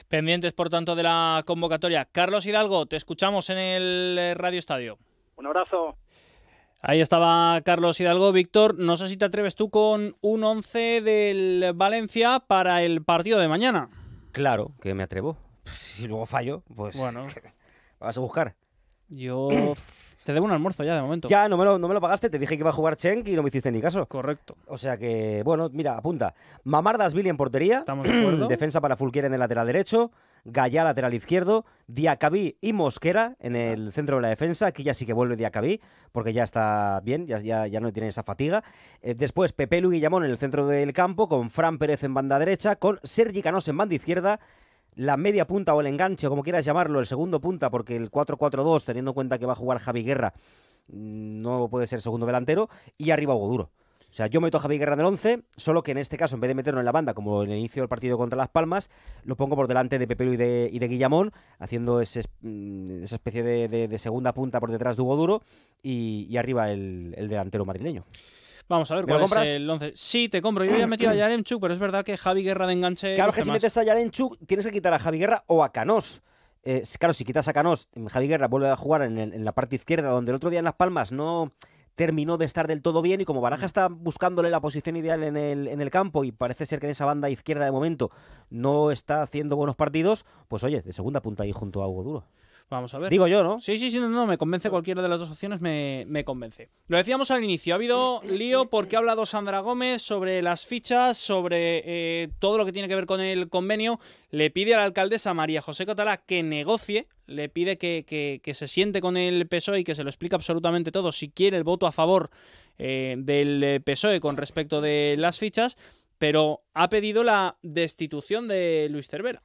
Pendientes, por tanto, de la convocatoria. Carlos Hidalgo, te escuchamos en el eh, Radio Estadio. Un abrazo. Ahí estaba Carlos Hidalgo. Víctor, no sé si te atreves tú con un 11 del Valencia para el partido de mañana. Claro, que me atrevo. Si luego fallo, pues. Bueno. [laughs] Vas a buscar. Yo [clears throat] te debo un almuerzo ya de momento. Ya, no me, lo, no me lo pagaste, te dije que iba a jugar Cenk y no me hiciste ni caso. Correcto. O sea que, bueno, mira, apunta. Mamardas Billy en portería. Estamos de acuerdo. [clears throat] Defensa para Fulquier en el lateral derecho. Gallá lateral izquierdo. Diacabí y Mosquera en el centro de la defensa. Aquí ya sí que vuelve Diacabí, porque ya está bien, ya, ya, ya no tiene esa fatiga. Eh, después Pepe Lu Guillamón en el centro del campo, con Fran Pérez en banda derecha, con Sergi Canós en banda izquierda. La media punta o el enganche, como quieras llamarlo, el segundo punta, porque el 4-4-2, teniendo en cuenta que va a jugar Javi Guerra, mm, no puede ser segundo delantero. Y arriba Hugo Duro. O sea, yo meto a Javi Guerra en el 11, solo que en este caso, en vez de meterlo en la banda, como en el inicio del partido contra Las Palmas, lo pongo por delante de Pepelu y de, y de Guillamón, haciendo ese, mm, esa especie de, segunda punta por detrás de Hugo Duro y, y arriba el, el delantero madrileño. Vamos a ver ¿Me lo cuál es compras? el 11. Sí, te compro. Yo había metido a Yaremchuk, pero es verdad que Javi Guerra de enganche. Claro que si más. metes a Yarenchuk, tienes que quitar a Javi Guerra o a Canós. Eh, claro, si quitas a Canós, Javi Guerra vuelve a jugar en, el- en la parte izquierda, donde el otro día en Las Palmas no terminó de estar del todo bien y como Baraja está buscándole la posición ideal en el, en el campo y parece ser que en esa banda izquierda de momento no está haciendo buenos partidos, pues oye, de segunda punta ahí junto a Hugo Duro. Vamos a ver. Digo yo, ¿no? Sí, sí, sí, no, no, me convence cualquiera de las dos opciones, me, me convence. Lo decíamos al inicio, ha habido lío porque ha hablado Sandra Gómez sobre las fichas, sobre eh, todo lo que tiene que ver con el convenio. Le pide a la alcaldesa María José Catalá que negocie, le pide que, que- que se siente con el PSOE y que se lo explique absolutamente todo si quiere el voto a favor eh, del eh, PSOE con respecto de las fichas, pero ha pedido la destitución de Luis Cervera.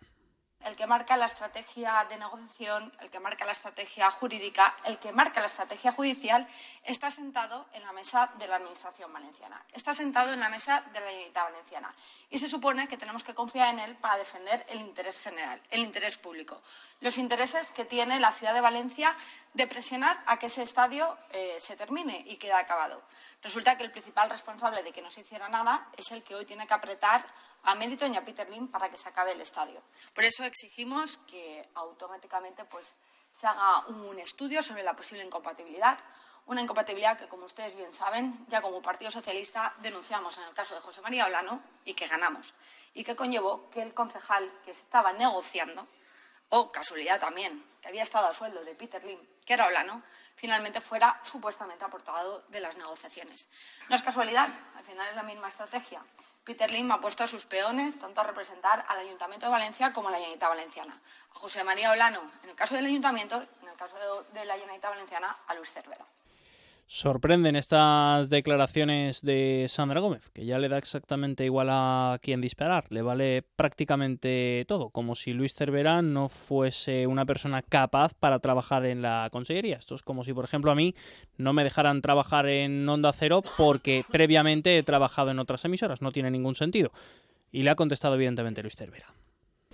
El que marca la estrategia de negociación, el que marca la estrategia jurídica, el que marca la estrategia judicial, está sentado en la mesa de la Administración valenciana, está sentado en la mesa de la Generalitat valenciana. Y se supone que tenemos que confiar en él para defender el interés general, el interés público, los intereses que tiene la ciudad de Valencia de presionar a que ese estadio eh, se termine y quede acabado. Resulta que el principal responsable de que no se hiciera nada es el que hoy tiene que apretar a Meriton y a Peter Lim para que se acabe el estadio. Por eso exigimos que automáticamente pues, se haga un estudio sobre la posible incompatibilidad, una incompatibilidad que, como ustedes bien saben, ya como Partido Socialista denunciamos en el caso de José María Olano y que ganamos, y que conllevó que el concejal que estaba negociando o casualidad también, que había estado a sueldo de Peter Lim, que era Olano, finalmente fuera supuestamente aportado de las negociaciones. No es casualidad, al final es la misma estrategia. Peter Lim ha puesto a sus peones tanto a representar al Ayuntamiento de Valencia como a la Generalitat Valenciana. A José María Olano, en el caso del Ayuntamiento, en el caso de, la Generalitat Valenciana, a Luis Cervera. Sorprenden estas declaraciones de Sandra Gómez, que ya le da exactamente igual a quién disparar, le vale prácticamente todo, como si Luis Cervera no fuese una persona capaz para trabajar en la consellería. Esto es como si, por ejemplo, a mí no me dejaran trabajar en Onda Cero porque previamente he trabajado en otras emisoras, no tiene ningún sentido. Y le ha contestado evidentemente Luis Cervera.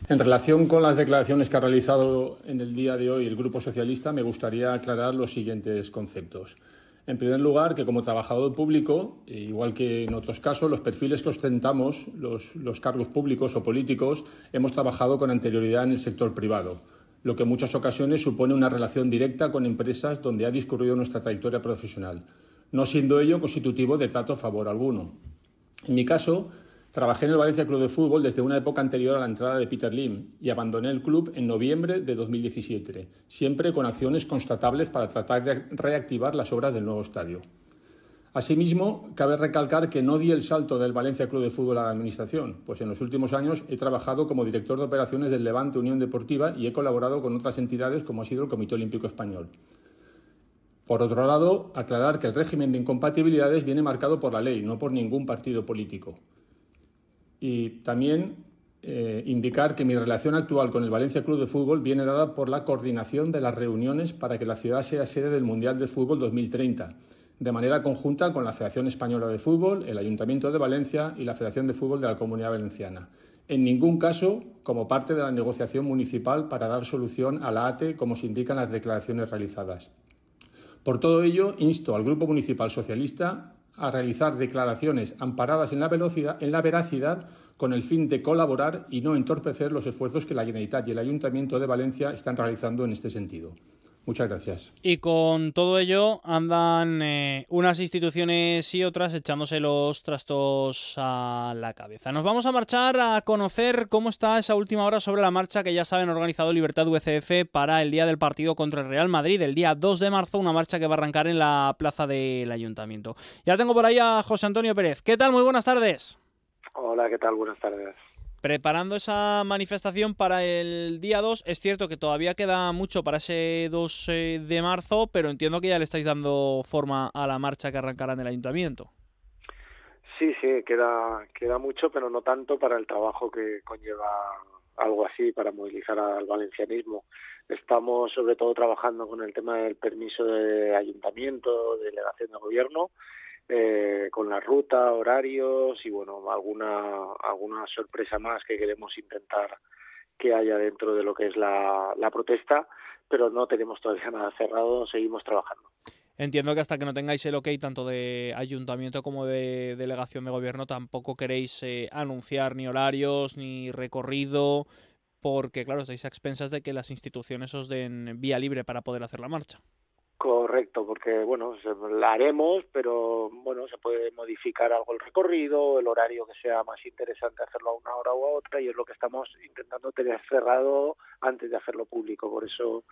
En relación con las declaraciones que ha realizado en el día de hoy el Grupo Socialista, me gustaría aclarar los siguientes conceptos. En primer lugar, que como trabajador público, igual que en otros casos, los perfiles que ostentamos, los, cargos públicos o políticos, hemos trabajado con anterioridad en el sector privado, lo que en muchas ocasiones supone una relación directa con empresas donde ha discurrido nuestra trayectoria profesional, no siendo ello constitutivo de trato favor alguno. En mi caso, Trabajé en el Valencia Club de Fútbol desde una época anterior a la entrada de Peter Lim y abandoné el club en noviembre de 2017, siempre con acciones constatables para tratar de reactivar las obras del nuevo estadio. Asimismo, cabe recalcar que no di el salto del Valencia Club de Fútbol a la Administración, pues en los últimos años he trabajado como director de operaciones del Levante Unión Deportiva y he colaborado con otras entidades como ha sido el Comité Olímpico Español. Por otro lado, aclarar que el régimen de incompatibilidades viene marcado por la ley, no por ningún partido político. Y también eh, indicar que mi relación actual con el Valencia Club de Fútbol viene dada por la coordinación de las reuniones para que la ciudad sea sede del Mundial de Fútbol 2030, de manera conjunta con la Federación Española de Fútbol, el Ayuntamiento de Valencia y la Federación de Fútbol de la Comunidad Valenciana. En ningún caso como parte de la negociación municipal para dar solución a la ATE, como se indican las declaraciones realizadas. Por todo ello, insto al Grupo Municipal Socialista a realizar declaraciones amparadas en la, velocidad, en la veracidad con el fin de colaborar y no entorpecer los esfuerzos que la Generalitat y el Ayuntamiento de Valencia están realizando en este sentido. Muchas gracias. Y con todo ello andan eh, unas instituciones y otras echándose los trastos a la cabeza. Nos vamos a marchar a conocer cómo está esa última hora sobre la marcha que ya saben organizado Libertad UCF para el día del partido contra el Real Madrid, el día 2 de marzo, una marcha que va a arrancar en la plaza del Ayuntamiento. Ya tengo por ahí a José Antonio Pérez. ¿Qué tal? Muy buenas tardes. Hola, ¿qué tal? Buenas tardes preparando esa manifestación para el día 2. Es cierto que todavía queda mucho para ese 2 eh, de marzo, pero entiendo que ya le estáis dando forma a la marcha que arrancará en el ayuntamiento. Sí, sí, queda, queda mucho, pero no tanto para el trabajo que conlleva algo así para movilizar al valencianismo. Estamos sobre todo trabajando con el tema del permiso de ayuntamiento, de delegación de gobierno, eh, con la ruta, horarios y bueno, alguna, alguna sorpresa más que queremos intentar que haya dentro de lo que es la, protesta, pero no tenemos todavía nada cerrado, seguimos trabajando. Entiendo que hasta que no tengáis el ok tanto de ayuntamiento como de delegación de gobierno tampoco queréis eh, anunciar ni horarios ni recorrido porque claro, estáis a expensas de que las instituciones os den vía libre para poder hacer la marcha. Correcto, porque bueno, la haremos, pero bueno, se puede modificar algo el recorrido, el horario que sea más interesante hacerlo a una hora u a otra y es lo que estamos intentando tener cerrado antes de hacerlo público. Por eso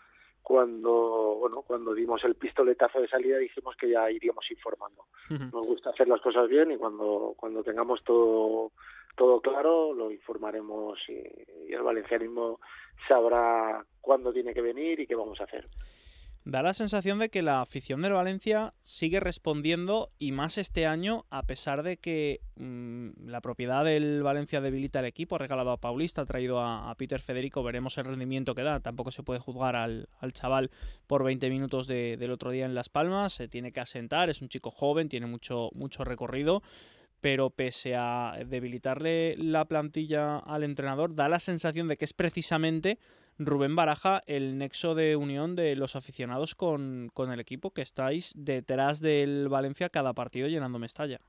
cuando bueno cuando dimos el pistoletazo de salida dijimos que ya iríamos informando. Nos gusta hacer las cosas bien y cuando cuando tengamos todo todo claro lo informaremos y, y el valencianismo sabrá cuándo tiene que venir y qué vamos a hacer da la sensación de que la afición del Valencia sigue respondiendo y más este año, a pesar de que mm, la propiedad del Valencia debilita el equipo, ha regalado a Paulista, ha traído a, Peter Federico, veremos el rendimiento que da. Tampoco se puede juzgar al, chaval por 20 minutos del otro día en Las Palmas, se tiene que asentar, es un chico joven, tiene mucho, mucho recorrido pero pese a debilitarle la plantilla al entrenador, da la sensación de que es precisamente Rubén Baraja el nexo de unión de los aficionados con, con el equipo que estáis detrás del Valencia cada partido llenando Mestalla.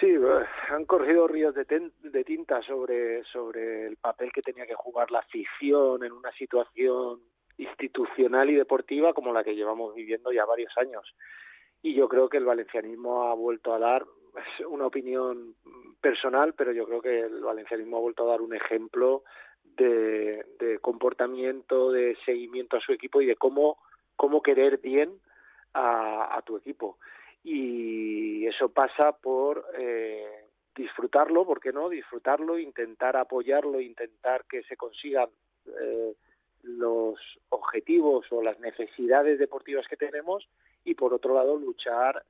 Sí, eh, han corrido ríos de, tinta sobre, sobre el papel que tenía que jugar la afición en una situación institucional y deportiva como la que llevamos viviendo ya varios años. Y yo creo que el valencianismo ha vuelto a dar, es una opinión personal, pero yo creo que el valencianismo ha vuelto a dar un ejemplo de, comportamiento, de seguimiento a su equipo y de cómo, cómo querer bien a, a tu equipo. Y eso pasa por eh, disfrutarlo, ¿por qué no? Disfrutarlo, intentar apoyarlo, intentar que se consigan eh, los objetivos o las necesidades deportivas que tenemos y por otro lado luchar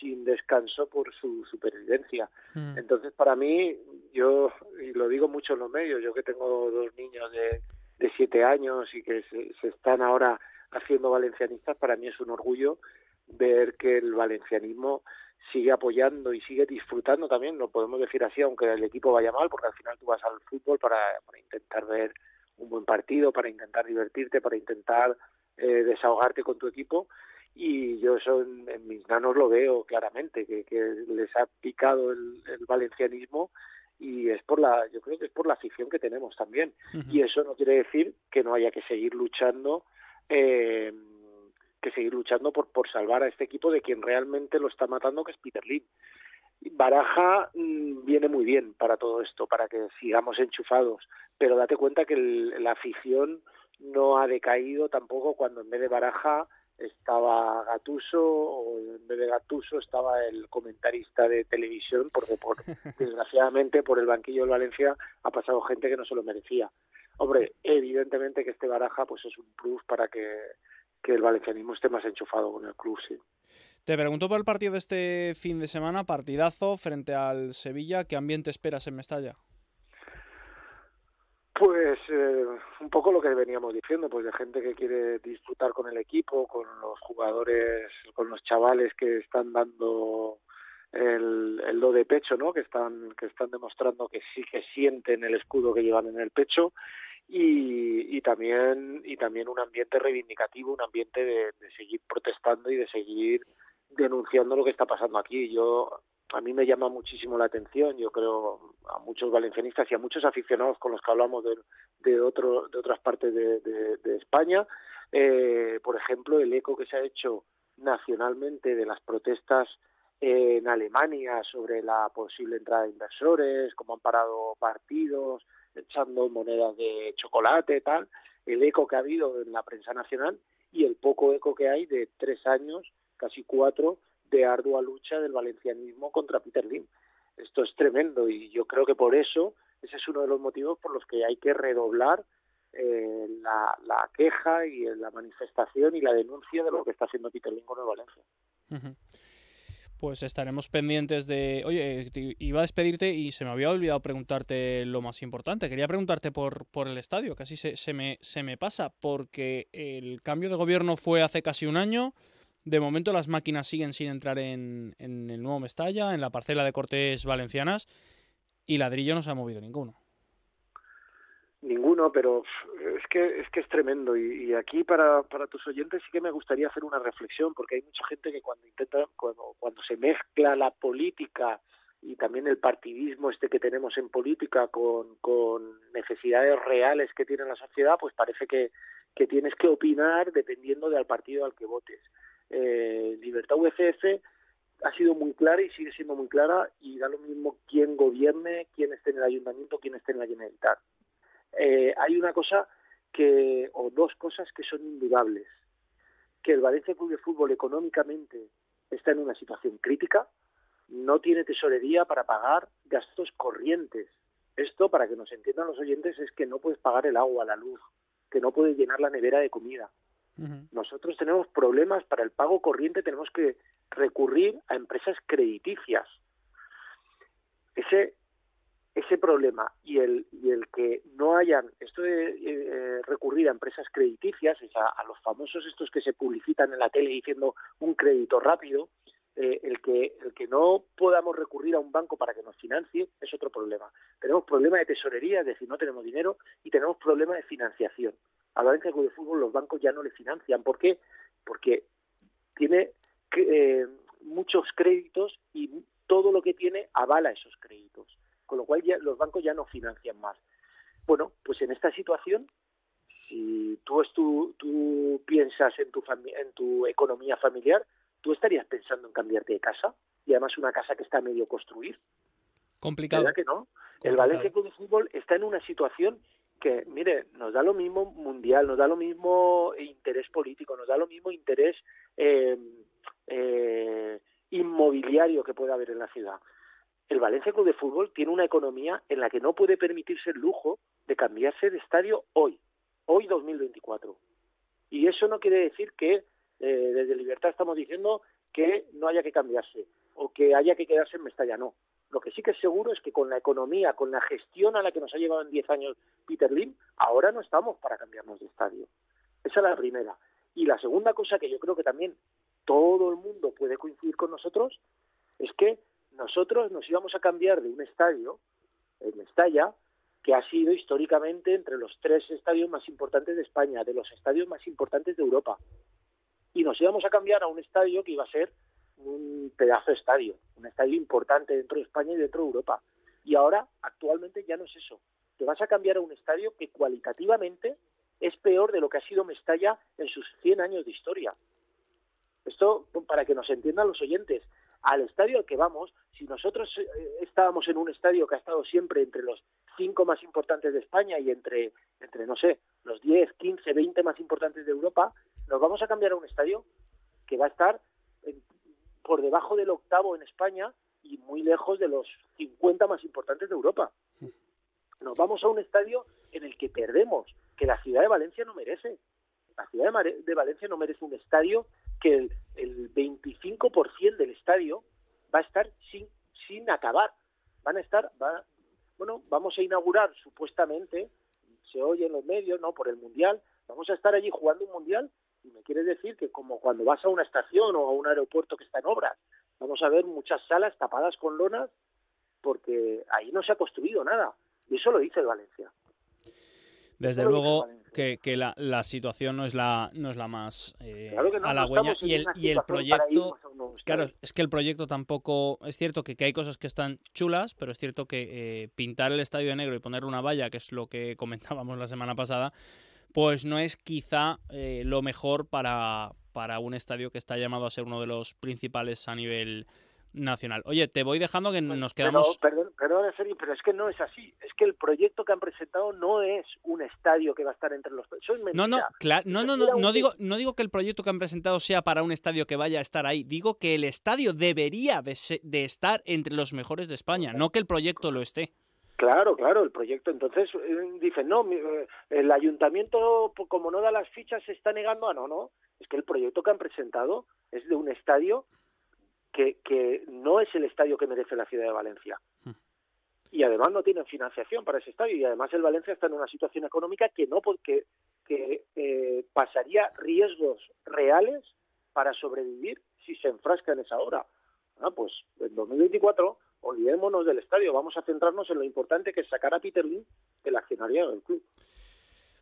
sin descanso por su supervivencia. Mm. Entonces, para mí, yo, y lo digo mucho en los medios, yo que tengo dos niños de, de siete años y que se, se están ahora haciendo valencianistas, para mí es un orgullo ver que el valencianismo sigue apoyando y sigue disfrutando también, lo podemos decir así, aunque el equipo vaya mal, porque al final tú vas al fútbol para, para intentar ver un buen partido, para intentar divertirte, para intentar eh, desahogarte con tu equipo y yo eso en, en mis nanos lo veo claramente, que, que les ha picado el, el valencianismo y es por la, yo creo que es por la afición que tenemos también. Y eso no quiere decir que no haya que seguir luchando, eh, que seguir luchando por, por salvar a este equipo de quien realmente lo está matando, que es Peter Lim. Baraja mm, viene muy bien para todo esto, para que sigamos enchufados, pero date cuenta que el- la afición no ha decaído tampoco cuando en vez de Baraja estaba Gatuso o en vez de Gatuso estaba el comentarista de televisión porque por [laughs] desgraciadamente por el banquillo del Valencia ha pasado gente que no se lo merecía. Hombre, evidentemente que este Baraja pues es un plus para que, que el valencianismo esté más enchufado con el club, sí. Te pregunto por el partido de este fin de semana, partidazo frente al Sevilla. ¿Qué ambiente esperas en Mestalla? Pues eh, un poco lo que veníamos diciendo, pues de gente que quiere disfrutar con el equipo, con los jugadores, con los chavales que están dando el, el do de pecho, ¿no? Que están que están demostrando que sí que sienten el escudo que llevan en el pecho y, y también y también un ambiente reivindicativo, un ambiente de, de seguir protestando y de seguir denunciando lo que está pasando aquí. Yo a mí me llama muchísimo la atención, yo creo a muchos valencianistas y a muchos aficionados con los que hablamos de, de, otro, de otras partes de, de, España, eh, por ejemplo, el eco que se ha hecho nacionalmente de las protestas en Alemania sobre la posible entrada de inversores, cómo han parado partidos, echando monedas de chocolate, tal, el eco que ha habido en la prensa nacional y el poco eco que hay de tres años, casi cuatro, de ardua lucha del valencianismo contra Peter Lim. Esto es tremendo y yo creo que por eso ese es uno de los motivos por los que hay que redoblar eh, la, la queja y la manifestación y la denuncia de lo que está haciendo Peter Lim con el Valencia. Pues estaremos pendientes de... Oye, iba a despedirte y se me había olvidado preguntarte lo más importante. Quería preguntarte por, por el estadio, casi se, se, me, se me pasa, porque el cambio de gobierno fue hace casi un año. De momento las máquinas siguen sin entrar en, el nuevo Mestalla, en la parcela de Cortes Valencianas, y ladrillo no se ha movido ninguno. Ninguno, pero es que es que es tremendo y, aquí para, para tus oyentes sí que me gustaría hacer una reflexión porque hay mucha gente que cuando intenta cuando cuando se mezcla la política y también el partidismo este que tenemos en política con, con necesidades reales que tiene la sociedad, pues parece que, que tienes que opinar dependiendo del partido al que votes. Eh, Libertad VCF ha sido muy clara y sigue siendo muy clara y da lo mismo quién gobierne, quién esté en el ayuntamiento, quién esté en la Generalitat. Eh, hay una cosa que, o dos cosas que son indudables. Que el Valencia Club de Fútbol económicamente está en una situación crítica, no tiene tesorería para pagar gastos corrientes. Esto, para que nos entiendan los oyentes, es que no puedes pagar el agua, la luz, que no puedes llenar la nevera de comida. Nosotros tenemos problemas para el pago corriente, tenemos que recurrir a empresas crediticias. Ese problema y el que no hayan esto de eh, recurrir a empresas crediticias es a, a, los famosos estos que se publicitan en la tele diciendo un crédito rápido eh, el que el que no podamos recurrir a un banco para que nos financie es otro problema. Tenemos problema de tesorería es decir no tenemos dinero y tenemos problema de financiación a Valencia Club de Fútbol los bancos ya no le financian ¿por qué? porque tiene eh, muchos créditos y todo lo que tiene avala esos créditos con lo cual ya los bancos ya no financian más. Bueno, pues en esta situación, si tú, tú, tú piensas en tu, en tu economía familiar, tú estarías pensando en cambiarte de casa y además una casa que está a medio construir. Complicado. ¿Verdad que no? El Valencia Club de Fútbol está en una situación que, mire, nos da lo mismo mundial, nos da lo mismo interés político, nos da lo mismo interés eh, eh, inmobiliario que pueda haber en la ciudad. El Valencia Club de Fútbol tiene una economía en la que no puede permitirse el lujo de cambiarse de estadio hoy, hoy 2024. Y eso no quiere decir que eh, desde Libertad estamos diciendo que no haya que cambiarse o que haya que quedarse en Mestalla, no. Lo que sí que es seguro es que con la economía, con la gestión a la que nos ha llevado en 10 años Peter Lim, ahora no estamos para cambiarnos de estadio. Esa es la primera. Y la segunda cosa que yo creo que también todo el mundo puede coincidir con nosotros es que nosotros nos íbamos a cambiar de un estadio, en Mestalla, que ha sido históricamente entre los tres estadios más importantes de España, de los estadios más importantes de Europa. Y nos íbamos a cambiar a un estadio que iba a ser un pedazo de estadio, un estadio importante dentro de España y dentro de Europa. Y ahora, actualmente, ya no es eso. Te vas a cambiar a un estadio que cualitativamente es peor de lo que ha sido Mestalla en sus 100 años de historia. Esto, para que nos entiendan los oyentes, al estadio al que vamos, si nosotros eh, estábamos en un estadio que ha estado siempre entre los cinco más importantes de España y entre, entre no sé, los 10, 15, 20 más importantes de Europa, nos vamos a cambiar a un estadio que va a estar por debajo del octavo en España y muy lejos de los 50 más importantes de Europa. Nos vamos a un estadio en el que perdemos, que la ciudad de Valencia no merece. La ciudad de, Valencia no merece un estadio que el, el 25% del estadio va a estar sin, sin acabar. Van a estar, va, bueno, vamos a inaugurar supuestamente, se oye en los medios, ¿no? Por el Mundial, vamos a estar allí jugando un Mundial y me quiere decir que como cuando vas a una estación o a un aeropuerto que está en obras, vamos a ver muchas salas tapadas con lonas porque ahí no se ha construido nada. Y eso lo dice el Valencia. Desde luego que, que la, la, situación no es la, no es la más eh, halagüeña. y el, y el proyecto, claro, es que el proyecto tampoco, es cierto que, que hay cosas que están chulas, pero es cierto que eh, pintar el estadio de negro y ponerle una valla, que es lo que [laughs] comentábamos la semana pasada, pues no es quizá eh, lo mejor para, para un estadio que está llamado a ser uno de los principales a nivel nacional. Oye, te voy dejando que nos quedamos... perdón, perdón, pero es que no es así. Es que el proyecto que han presentado no es un estadio que va a estar entre los... no, no, claro, no, no, no, no, digo, no digo que el proyecto que han presentado sea para un estadio que vaya a estar ahí. Digo que el estadio debería de, de estar entre los mejores de España, no que el proyecto lo esté. Claro, claro, el proyecto. Entonces eh, dicen, no, eh, el ayuntamiento, como no da las fichas, se está negando a no, no. Es que el proyecto que han presentado es de un estadio que, que no es el estadio que merece la ciudad de Valencia. Hmm. Y además no tienen financiación para ese estadio. Y además el Valencia está en una situación económica que no, porque que eh, pasaría riesgos reales para sobrevivir si se enfrasca en esa hora. Ah, pues en 2024 olvidémonos del estadio, vamos a centrarnos en lo importante que es sacar a Peter Lee del accionariado del club.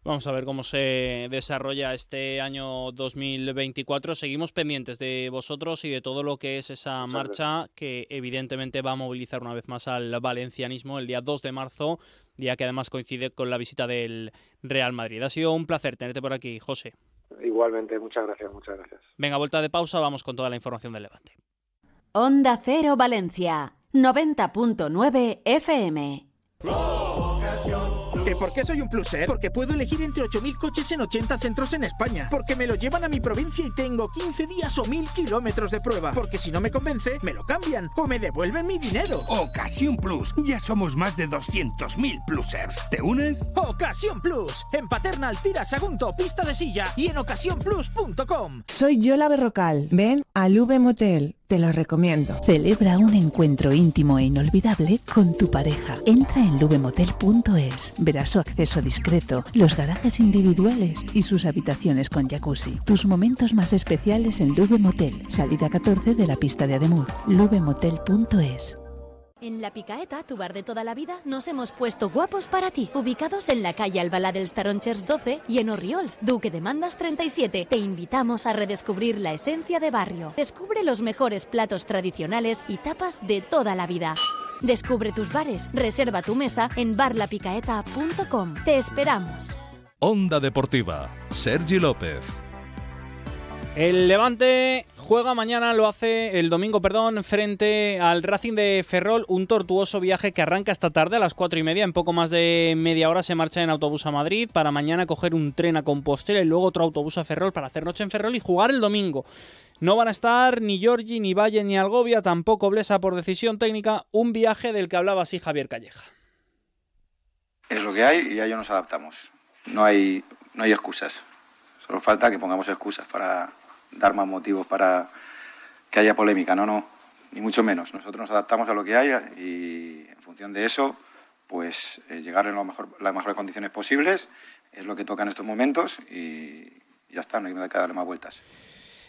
Vamos a ver cómo se desarrolla este año 2024. Seguimos pendientes de vosotros y de todo lo que es esa marcha que evidentemente va a movilizar una vez más al valencianismo el día 2 de marzo, día que además coincide con la visita del Real Madrid. Ha sido un placer tenerte por aquí, José. Igualmente, muchas gracias, muchas gracias. Venga, vuelta de pausa, vamos con toda la información del Levante. Onda Cero Valencia, 90.9 FM. ¿Que por qué soy un pluser? Porque puedo elegir entre 8.000 coches en 80 centros en España. Porque me lo llevan a mi provincia y tengo 15 días o 1.000 kilómetros de prueba. Porque si no me convence, me lo cambian o me devuelven mi dinero. Ocasión Plus. Ya somos más de 200.000 plusers. ¿Te unes? Ocasión Plus. En Paterna, Alcira, Sagunto, Pista de Silla y en ocasiónplus.com. Soy Yola Berrocal. Ven al V Motel. Te lo recomiendo. Celebra un encuentro íntimo e inolvidable con tu pareja. Entra en lubemotel.es. Verás su acceso discreto, los garajes individuales y sus habitaciones con jacuzzi. Tus momentos más especiales en Lube Motel. Salida 14 de la pista de Ademuz. lubemotel.es. En La Picaeta, tu bar de toda la vida, nos hemos puesto guapos para ti. Ubicados en la calle Albalá del Staronchers 12 y en Orriols, Duque de Mandas 37. Te invitamos a redescubrir la esencia de barrio. Descubre los mejores platos tradicionales y tapas de toda la vida. Descubre tus bares, reserva tu mesa en barlapicaeta.com. Te esperamos. Onda Deportiva, Sergi López. El Levante juega mañana, lo hace el domingo, perdón, frente al Racing de Ferrol, un tortuoso viaje que arranca esta tarde a las cuatro y media. En poco más de media hora se marcha en autobús a Madrid para mañana coger un tren a Compostela y luego otro autobús a Ferrol para hacer noche en Ferrol y jugar el domingo. No van a estar ni Giorgi, ni Valle, ni Algovia, tampoco Blesa por decisión técnica, un viaje del que hablaba así Javier Calleja. Es lo que hay y a ello nos adaptamos. No hay, no hay excusas. Solo falta que pongamos excusas para dar más motivos para que haya polémica. No, no, ni mucho menos. Nosotros nos adaptamos a lo que haya y en función de eso, pues eh, llegar en lo mejor, las mejores condiciones posibles es lo que toca en estos momentos y ya está, no hay que darle más vueltas.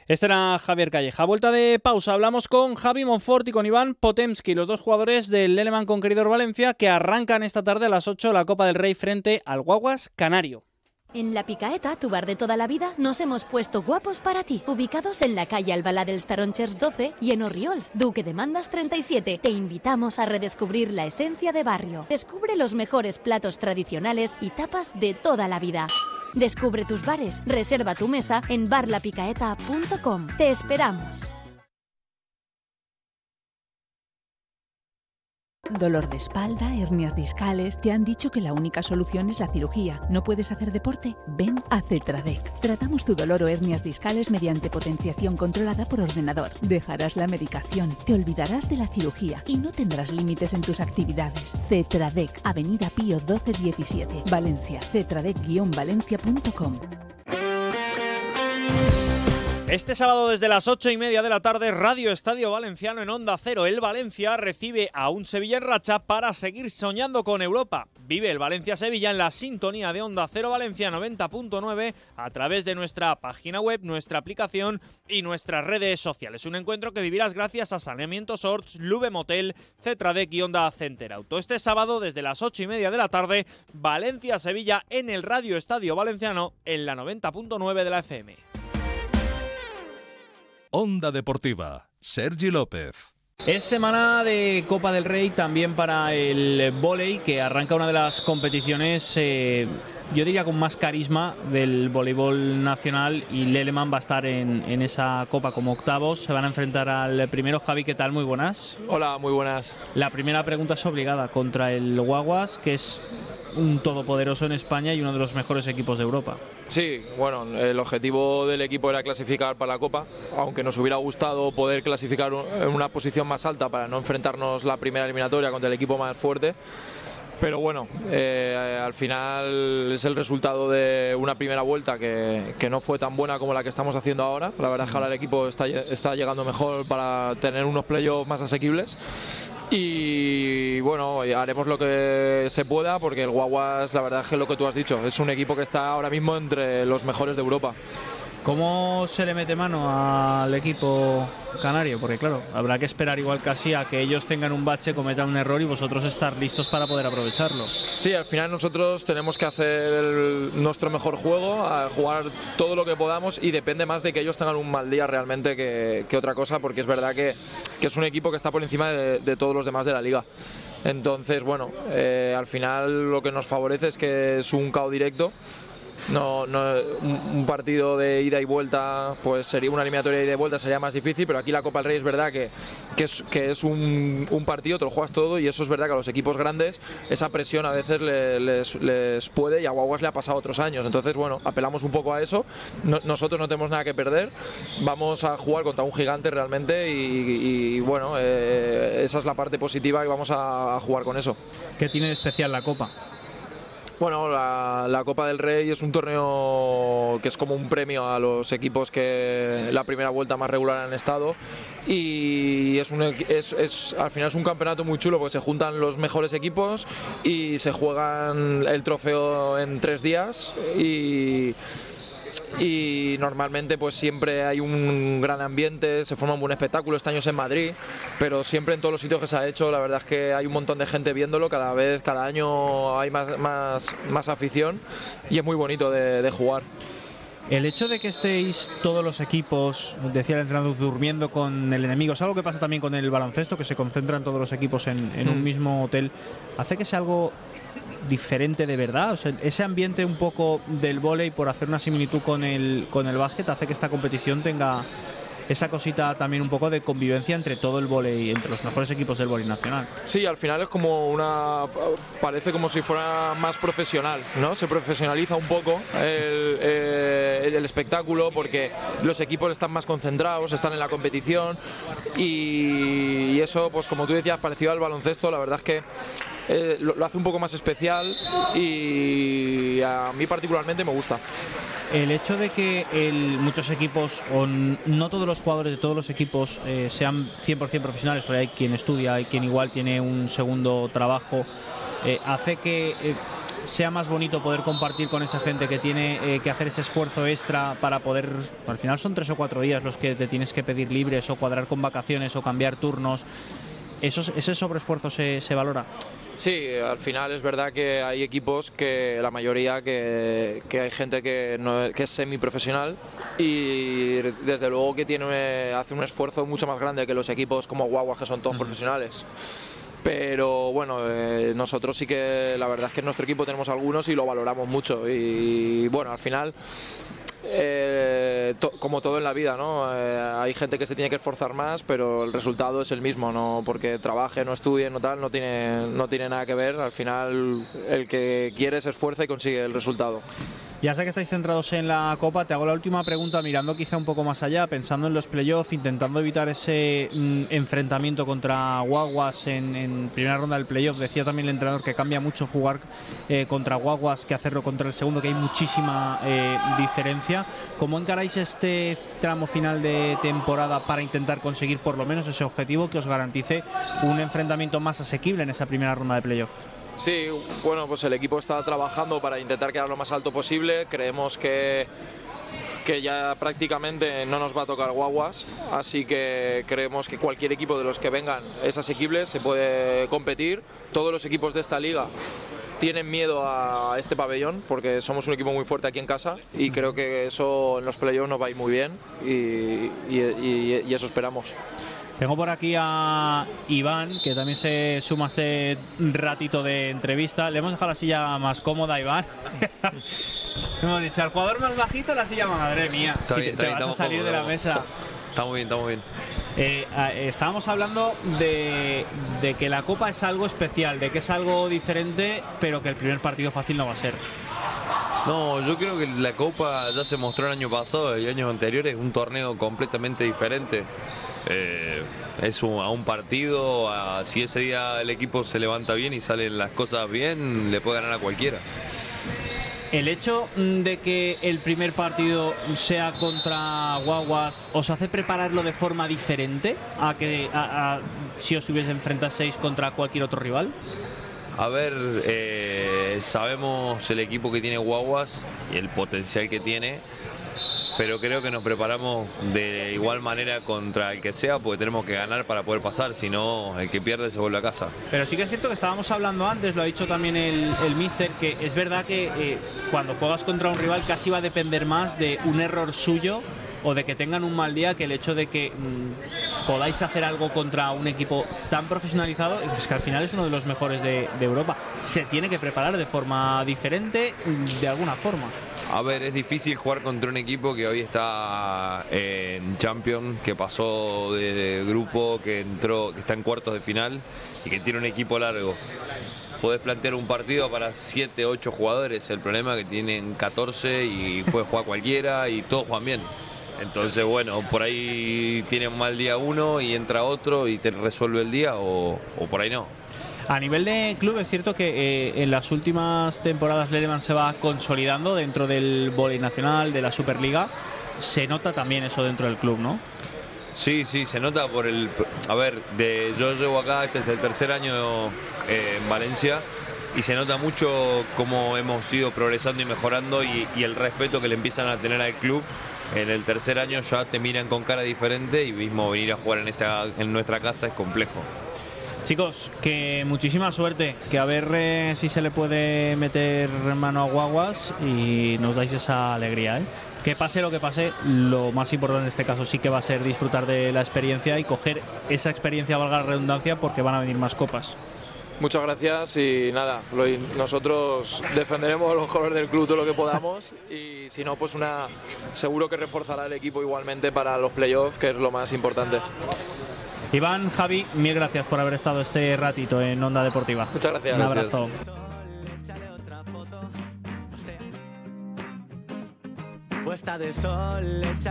Este era Javier Calleja. Vuelta de pausa. Hablamos con Javi Monfort y con Iván Potemski, los dos jugadores del Leleman Conqueridor Valencia, que arrancan esta tarde a las 8 la Copa del Rey frente al Guaguas Canario. En La Picaeta, tu bar de toda la vida, nos hemos puesto guapos para ti. Ubicados en la calle Albalá del Staronchers 12 y en Orriols, Duque de Mandas 37. Te invitamos a redescubrir la esencia de barrio. Descubre los mejores platos tradicionales y tapas de toda la vida. Descubre tus bares, reserva tu mesa en barlapicaeta.com. Te esperamos. Dolor de espalda, hernias discales. ¿Te han dicho que la única solución es la cirugía? ¿No puedes hacer deporte? Ven a Cetradec. Tratamos tu dolor o hernias discales mediante potenciación controlada por ordenador. Dejarás la medicación, te olvidarás de la cirugía y no tendrás límites en tus actividades. Cetradec, Avenida Pío 1217, Valencia. Cetradec-valencia.com. Este sábado desde las ocho y media de la tarde, Radio Estadio Valenciano en Onda Cero. El Valencia recibe a un Sevilla en racha para seguir soñando con Europa. Vive el Valencia-Sevilla en la sintonía de Onda Cero Valencia 90.9 a través de nuestra página web, nuestra aplicación y nuestras redes sociales. Un encuentro que vivirás gracias a Saneamiento Sorts, Lube Motel, Cetradec y Onda Center Auto. Este sábado desde las ocho y media de la tarde, Valencia-Sevilla en el Radio Estadio Valenciano en la 90.9 de la FM. Onda Deportiva, Sergi López. Es semana de Copa del Rey también para el volei, que arranca una de las competiciones, eh, yo diría con más carisma del voleibol nacional y Leleman va a estar en, en, esa Copa como octavos. Se van a enfrentar al primero. Javi, ¿qué tal? Muy buenas. Hola, muy buenas. La primera pregunta es obligada contra el Guaguas, que es un todopoderoso en España y uno de los mejores equipos de Europa. Sí, bueno, el objetivo del equipo era clasificar para la Copa, aunque nos hubiera gustado poder clasificar en una posición más alta para no enfrentarnos la primera eliminatoria contra el equipo más fuerte. Pero bueno, eh, al final es el resultado de una primera vuelta que, no fue tan buena como la que estamos haciendo ahora. La verdad es que ahora el equipo está, está llegando mejor para tener unos playoffs más asequibles. Y bueno, haremos lo que se pueda porque el Guaguas, la verdad es que lo que tú has dicho, es un equipo que está ahora mismo entre los mejores de Europa. ¿Cómo se le mete mano al equipo canario? Porque claro, habrá que esperar igual casi a que ellos tengan un bache, cometan un error y vosotros estar listos para poder aprovecharlo. Sí, al final nosotros tenemos que hacer el, nuestro mejor juego, a jugar todo lo que podamos y depende más de que ellos tengan un mal día realmente que, que otra cosa, porque es verdad que, que, es un equipo que está por encima de, de todos los demás de la liga. Entonces, bueno, eh, al final lo que nos favorece es que es un KO directo no, no, un partido de ida y vuelta, pues sería una eliminatoria de ida y vuelta, sería más difícil, pero aquí la Copa del Rey es verdad que, que es, que es un, un, partido, te lo juegas todo y eso es verdad que a los equipos grandes esa presión a veces les, les, puede y a Guaguas le ha pasado otros años. Entonces, bueno, apelamos un poco a eso. No, nosotros no tenemos nada que perder, vamos a jugar contra un gigante realmente y, bueno, eh, esa es la parte positiva y vamos a, a jugar con eso. ¿Qué tiene de especial la Copa? Bueno, la, la, Copa del Rey es un torneo que es como un premio a los equipos que la primera vuelta más regular han estado. Y es, un, es, es, al final es un campeonato muy chulo porque se juntan los mejores equipos y se juegan el trofeo en tres días y y normalmente pues siempre hay un gran ambiente, se forma un buen espectáculo, este año es en Madrid, pero siempre en todos los sitios que se ha hecho, la verdad es que hay un montón de gente viéndolo, cada vez, cada año hay más, más, más afición y es muy bonito de, de jugar. El hecho de que estéis todos los equipos, decía el entrenador, durmiendo con el enemigo, es algo que pasa también con el baloncesto, que se concentran todos los equipos en, en un mismo hotel, hace que sea algo diferente de verdad. O sea, ese ambiente un poco del vóley, por hacer una similitud con el, con el básquet, hace que esta competición tenga esa cosita también un poco de convivencia entre todo el volei, entre los mejores equipos del volei nacional. Sí, al final es como una. Parece como si fuera más profesional, ¿no? Se profesionaliza un poco el, eh, el espectáculo porque los equipos están más concentrados, están en la competición y, eso, pues como tú decías, parecido al baloncesto, la verdad es que eh, lo hace un poco más especial y a mí particularmente me gusta. El hecho de que el- muchos equipos, o no todos los jugadores de todos los equipos eh, sean 100% profesionales, porque hay quien estudia, hay quien igual tiene un segundo trabajo, eh, hace que eh, sea más bonito poder compartir con esa gente que tiene eh, que hacer ese esfuerzo extra para poder, al final son tres o cuatro días los que te tienes que pedir libres o cuadrar con vacaciones o cambiar turnos. Esos, ese sobreesfuerzo se, se valora. Sí, al final es verdad que hay equipos que la mayoría que, que hay gente que, no, que es semiprofesional y desde luego que tiene hace un esfuerzo mucho más grande que los equipos como Guaguas que son todos profesionales. Pero bueno, eh, nosotros sí que la verdad es que en nuestro equipo tenemos algunos y lo valoramos mucho. Y bueno, al final eh, to- como todo en la vida, ¿no? Eh, hay gente que se tiene que esforzar más, pero el resultado es el mismo, no porque trabaje, no estudie, no tal, no tiene, no tiene nada que ver. Al final, el que quiere se esfuerza y consigue el resultado. Ya sé que estáis centrados en la Copa, te hago la última pregunta mirando quizá un poco más allá, pensando en los playoffs, intentando evitar ese mm, enfrentamiento contra Guaguas en, primera ronda del playoff. Decía también el entrenador que cambia mucho jugar eh, contra Guaguas que hacerlo contra el segundo, que hay muchísima eh, diferencia. ¿Cómo encaráis este tramo final de temporada para intentar conseguir por lo menos ese objetivo que os garantice un enfrentamiento más asequible en esa primera ronda de playoff? Sí, bueno, pues el equipo está trabajando para intentar quedar lo más alto posible. Creemos que, que ya prácticamente no nos va a tocar guaguas, así que creemos que cualquier equipo de los que vengan es asequible, se puede competir. Todos los equipos de esta liga tienen miedo a este pabellón porque somos un equipo muy fuerte aquí en casa y creo que eso en los playoffs nos va a ir muy bien y, y- eso esperamos. Tengo por aquí a Iván, que también se suma a este ratito de entrevista. Le hemos dejado la silla más cómoda a Iván. [laughs] hemos dicho, al jugador más bajito la silla, madre mía. Está bien, te, está bien, vas a salir de la mesa. Estamos bien, estamos bien. Eh, estábamos hablando de, de que la Copa es algo especial, de que es algo diferente, pero que el primer partido fácil no va a ser. No, yo creo que la Copa ya se mostró el año pasado y años anteriores, un torneo completamente diferente. Eh, es un- a un partido, a- si ese día el equipo se levanta bien y salen las cosas bien, le puede ganar a cualquiera. El hecho de que el primer partido sea contra Guaguas os hace prepararlo de forma diferente a que a- a- si os hubiese enfrentaseis contra cualquier otro rival. A ver, eh, sabemos el equipo que tiene Guaguas y el potencial que tiene, pero creo que nos preparamos de igual manera contra el que sea, porque tenemos que ganar para poder pasar, si no, el que pierde se vuelve a casa. Pero sí que es cierto que estábamos hablando antes, lo ha dicho también el, Mister, que es verdad que eh, cuando juegas contra un rival casi va a depender más de un error suyo o de que tengan un mal día que el hecho de que mm, podáis hacer algo contra un equipo tan profesionalizado, es que al final es uno de los mejores de, de Europa. Se tiene que preparar de forma diferente, mm, de alguna forma. A ver, es difícil jugar contra un equipo que hoy está en Champions, que pasó de, grupo, que entró, que está en cuartos de final y que tiene un equipo largo. Podés plantear un partido para 7, 8 jugadores. El problema es que tienen 14 y puede jugar cualquiera y todos juegan bien. Entonces, bueno, por ahí tiene un mal día uno y entra otro y te resuelve el día o por ahí no. A nivel de club es cierto que eh, en las últimas temporadas Lederman se va consolidando dentro del voleibol nacional, de la Superliga. Se nota también eso dentro del club, ¿no? Sí, sí, se nota por el... A ver, de, yo llevo acá, este es el tercer año eh, en Valencia y se nota mucho cómo hemos ido progresando y mejorando y, y el respeto que le empiezan a tener al club. En el tercer año ya te miran con cara diferente y mismo venir a jugar en, esta, en nuestra casa es complejo. Chicos, que muchísima suerte, que a ver eh, si se le puede meter mano a guaguas y nos dais esa alegría. ¿eh? Que pase lo que pase, lo más importante en este caso sí que va a ser disfrutar de la experiencia y coger esa experiencia, valga la redundancia, porque van a venir más copas. Muchas gracias y nada, nosotros defenderemos los colores del club todo lo que podamos y si no, pues una seguro que reforzará el equipo igualmente para los playoffs, que es lo más importante. Iván, Javi, mil gracias por haber estado este ratito en Onda Deportiva. Muchas gracias. Un Gracias. abrazo.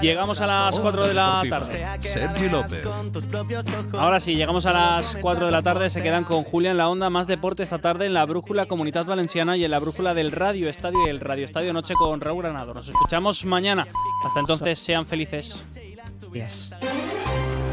Llegamos a las 4 de la tarde. Sergi López. Ahora sí, llegamos a las 4 de la tarde. Se quedan con Julia en la onda. Más deporte esta tarde en la Brújula Comunidad Valenciana y en la Brújula del Radio Estadio y el Radio Estadio Noche con Raúl Granado. Nos escuchamos mañana. Hasta entonces, sean felices. Yes.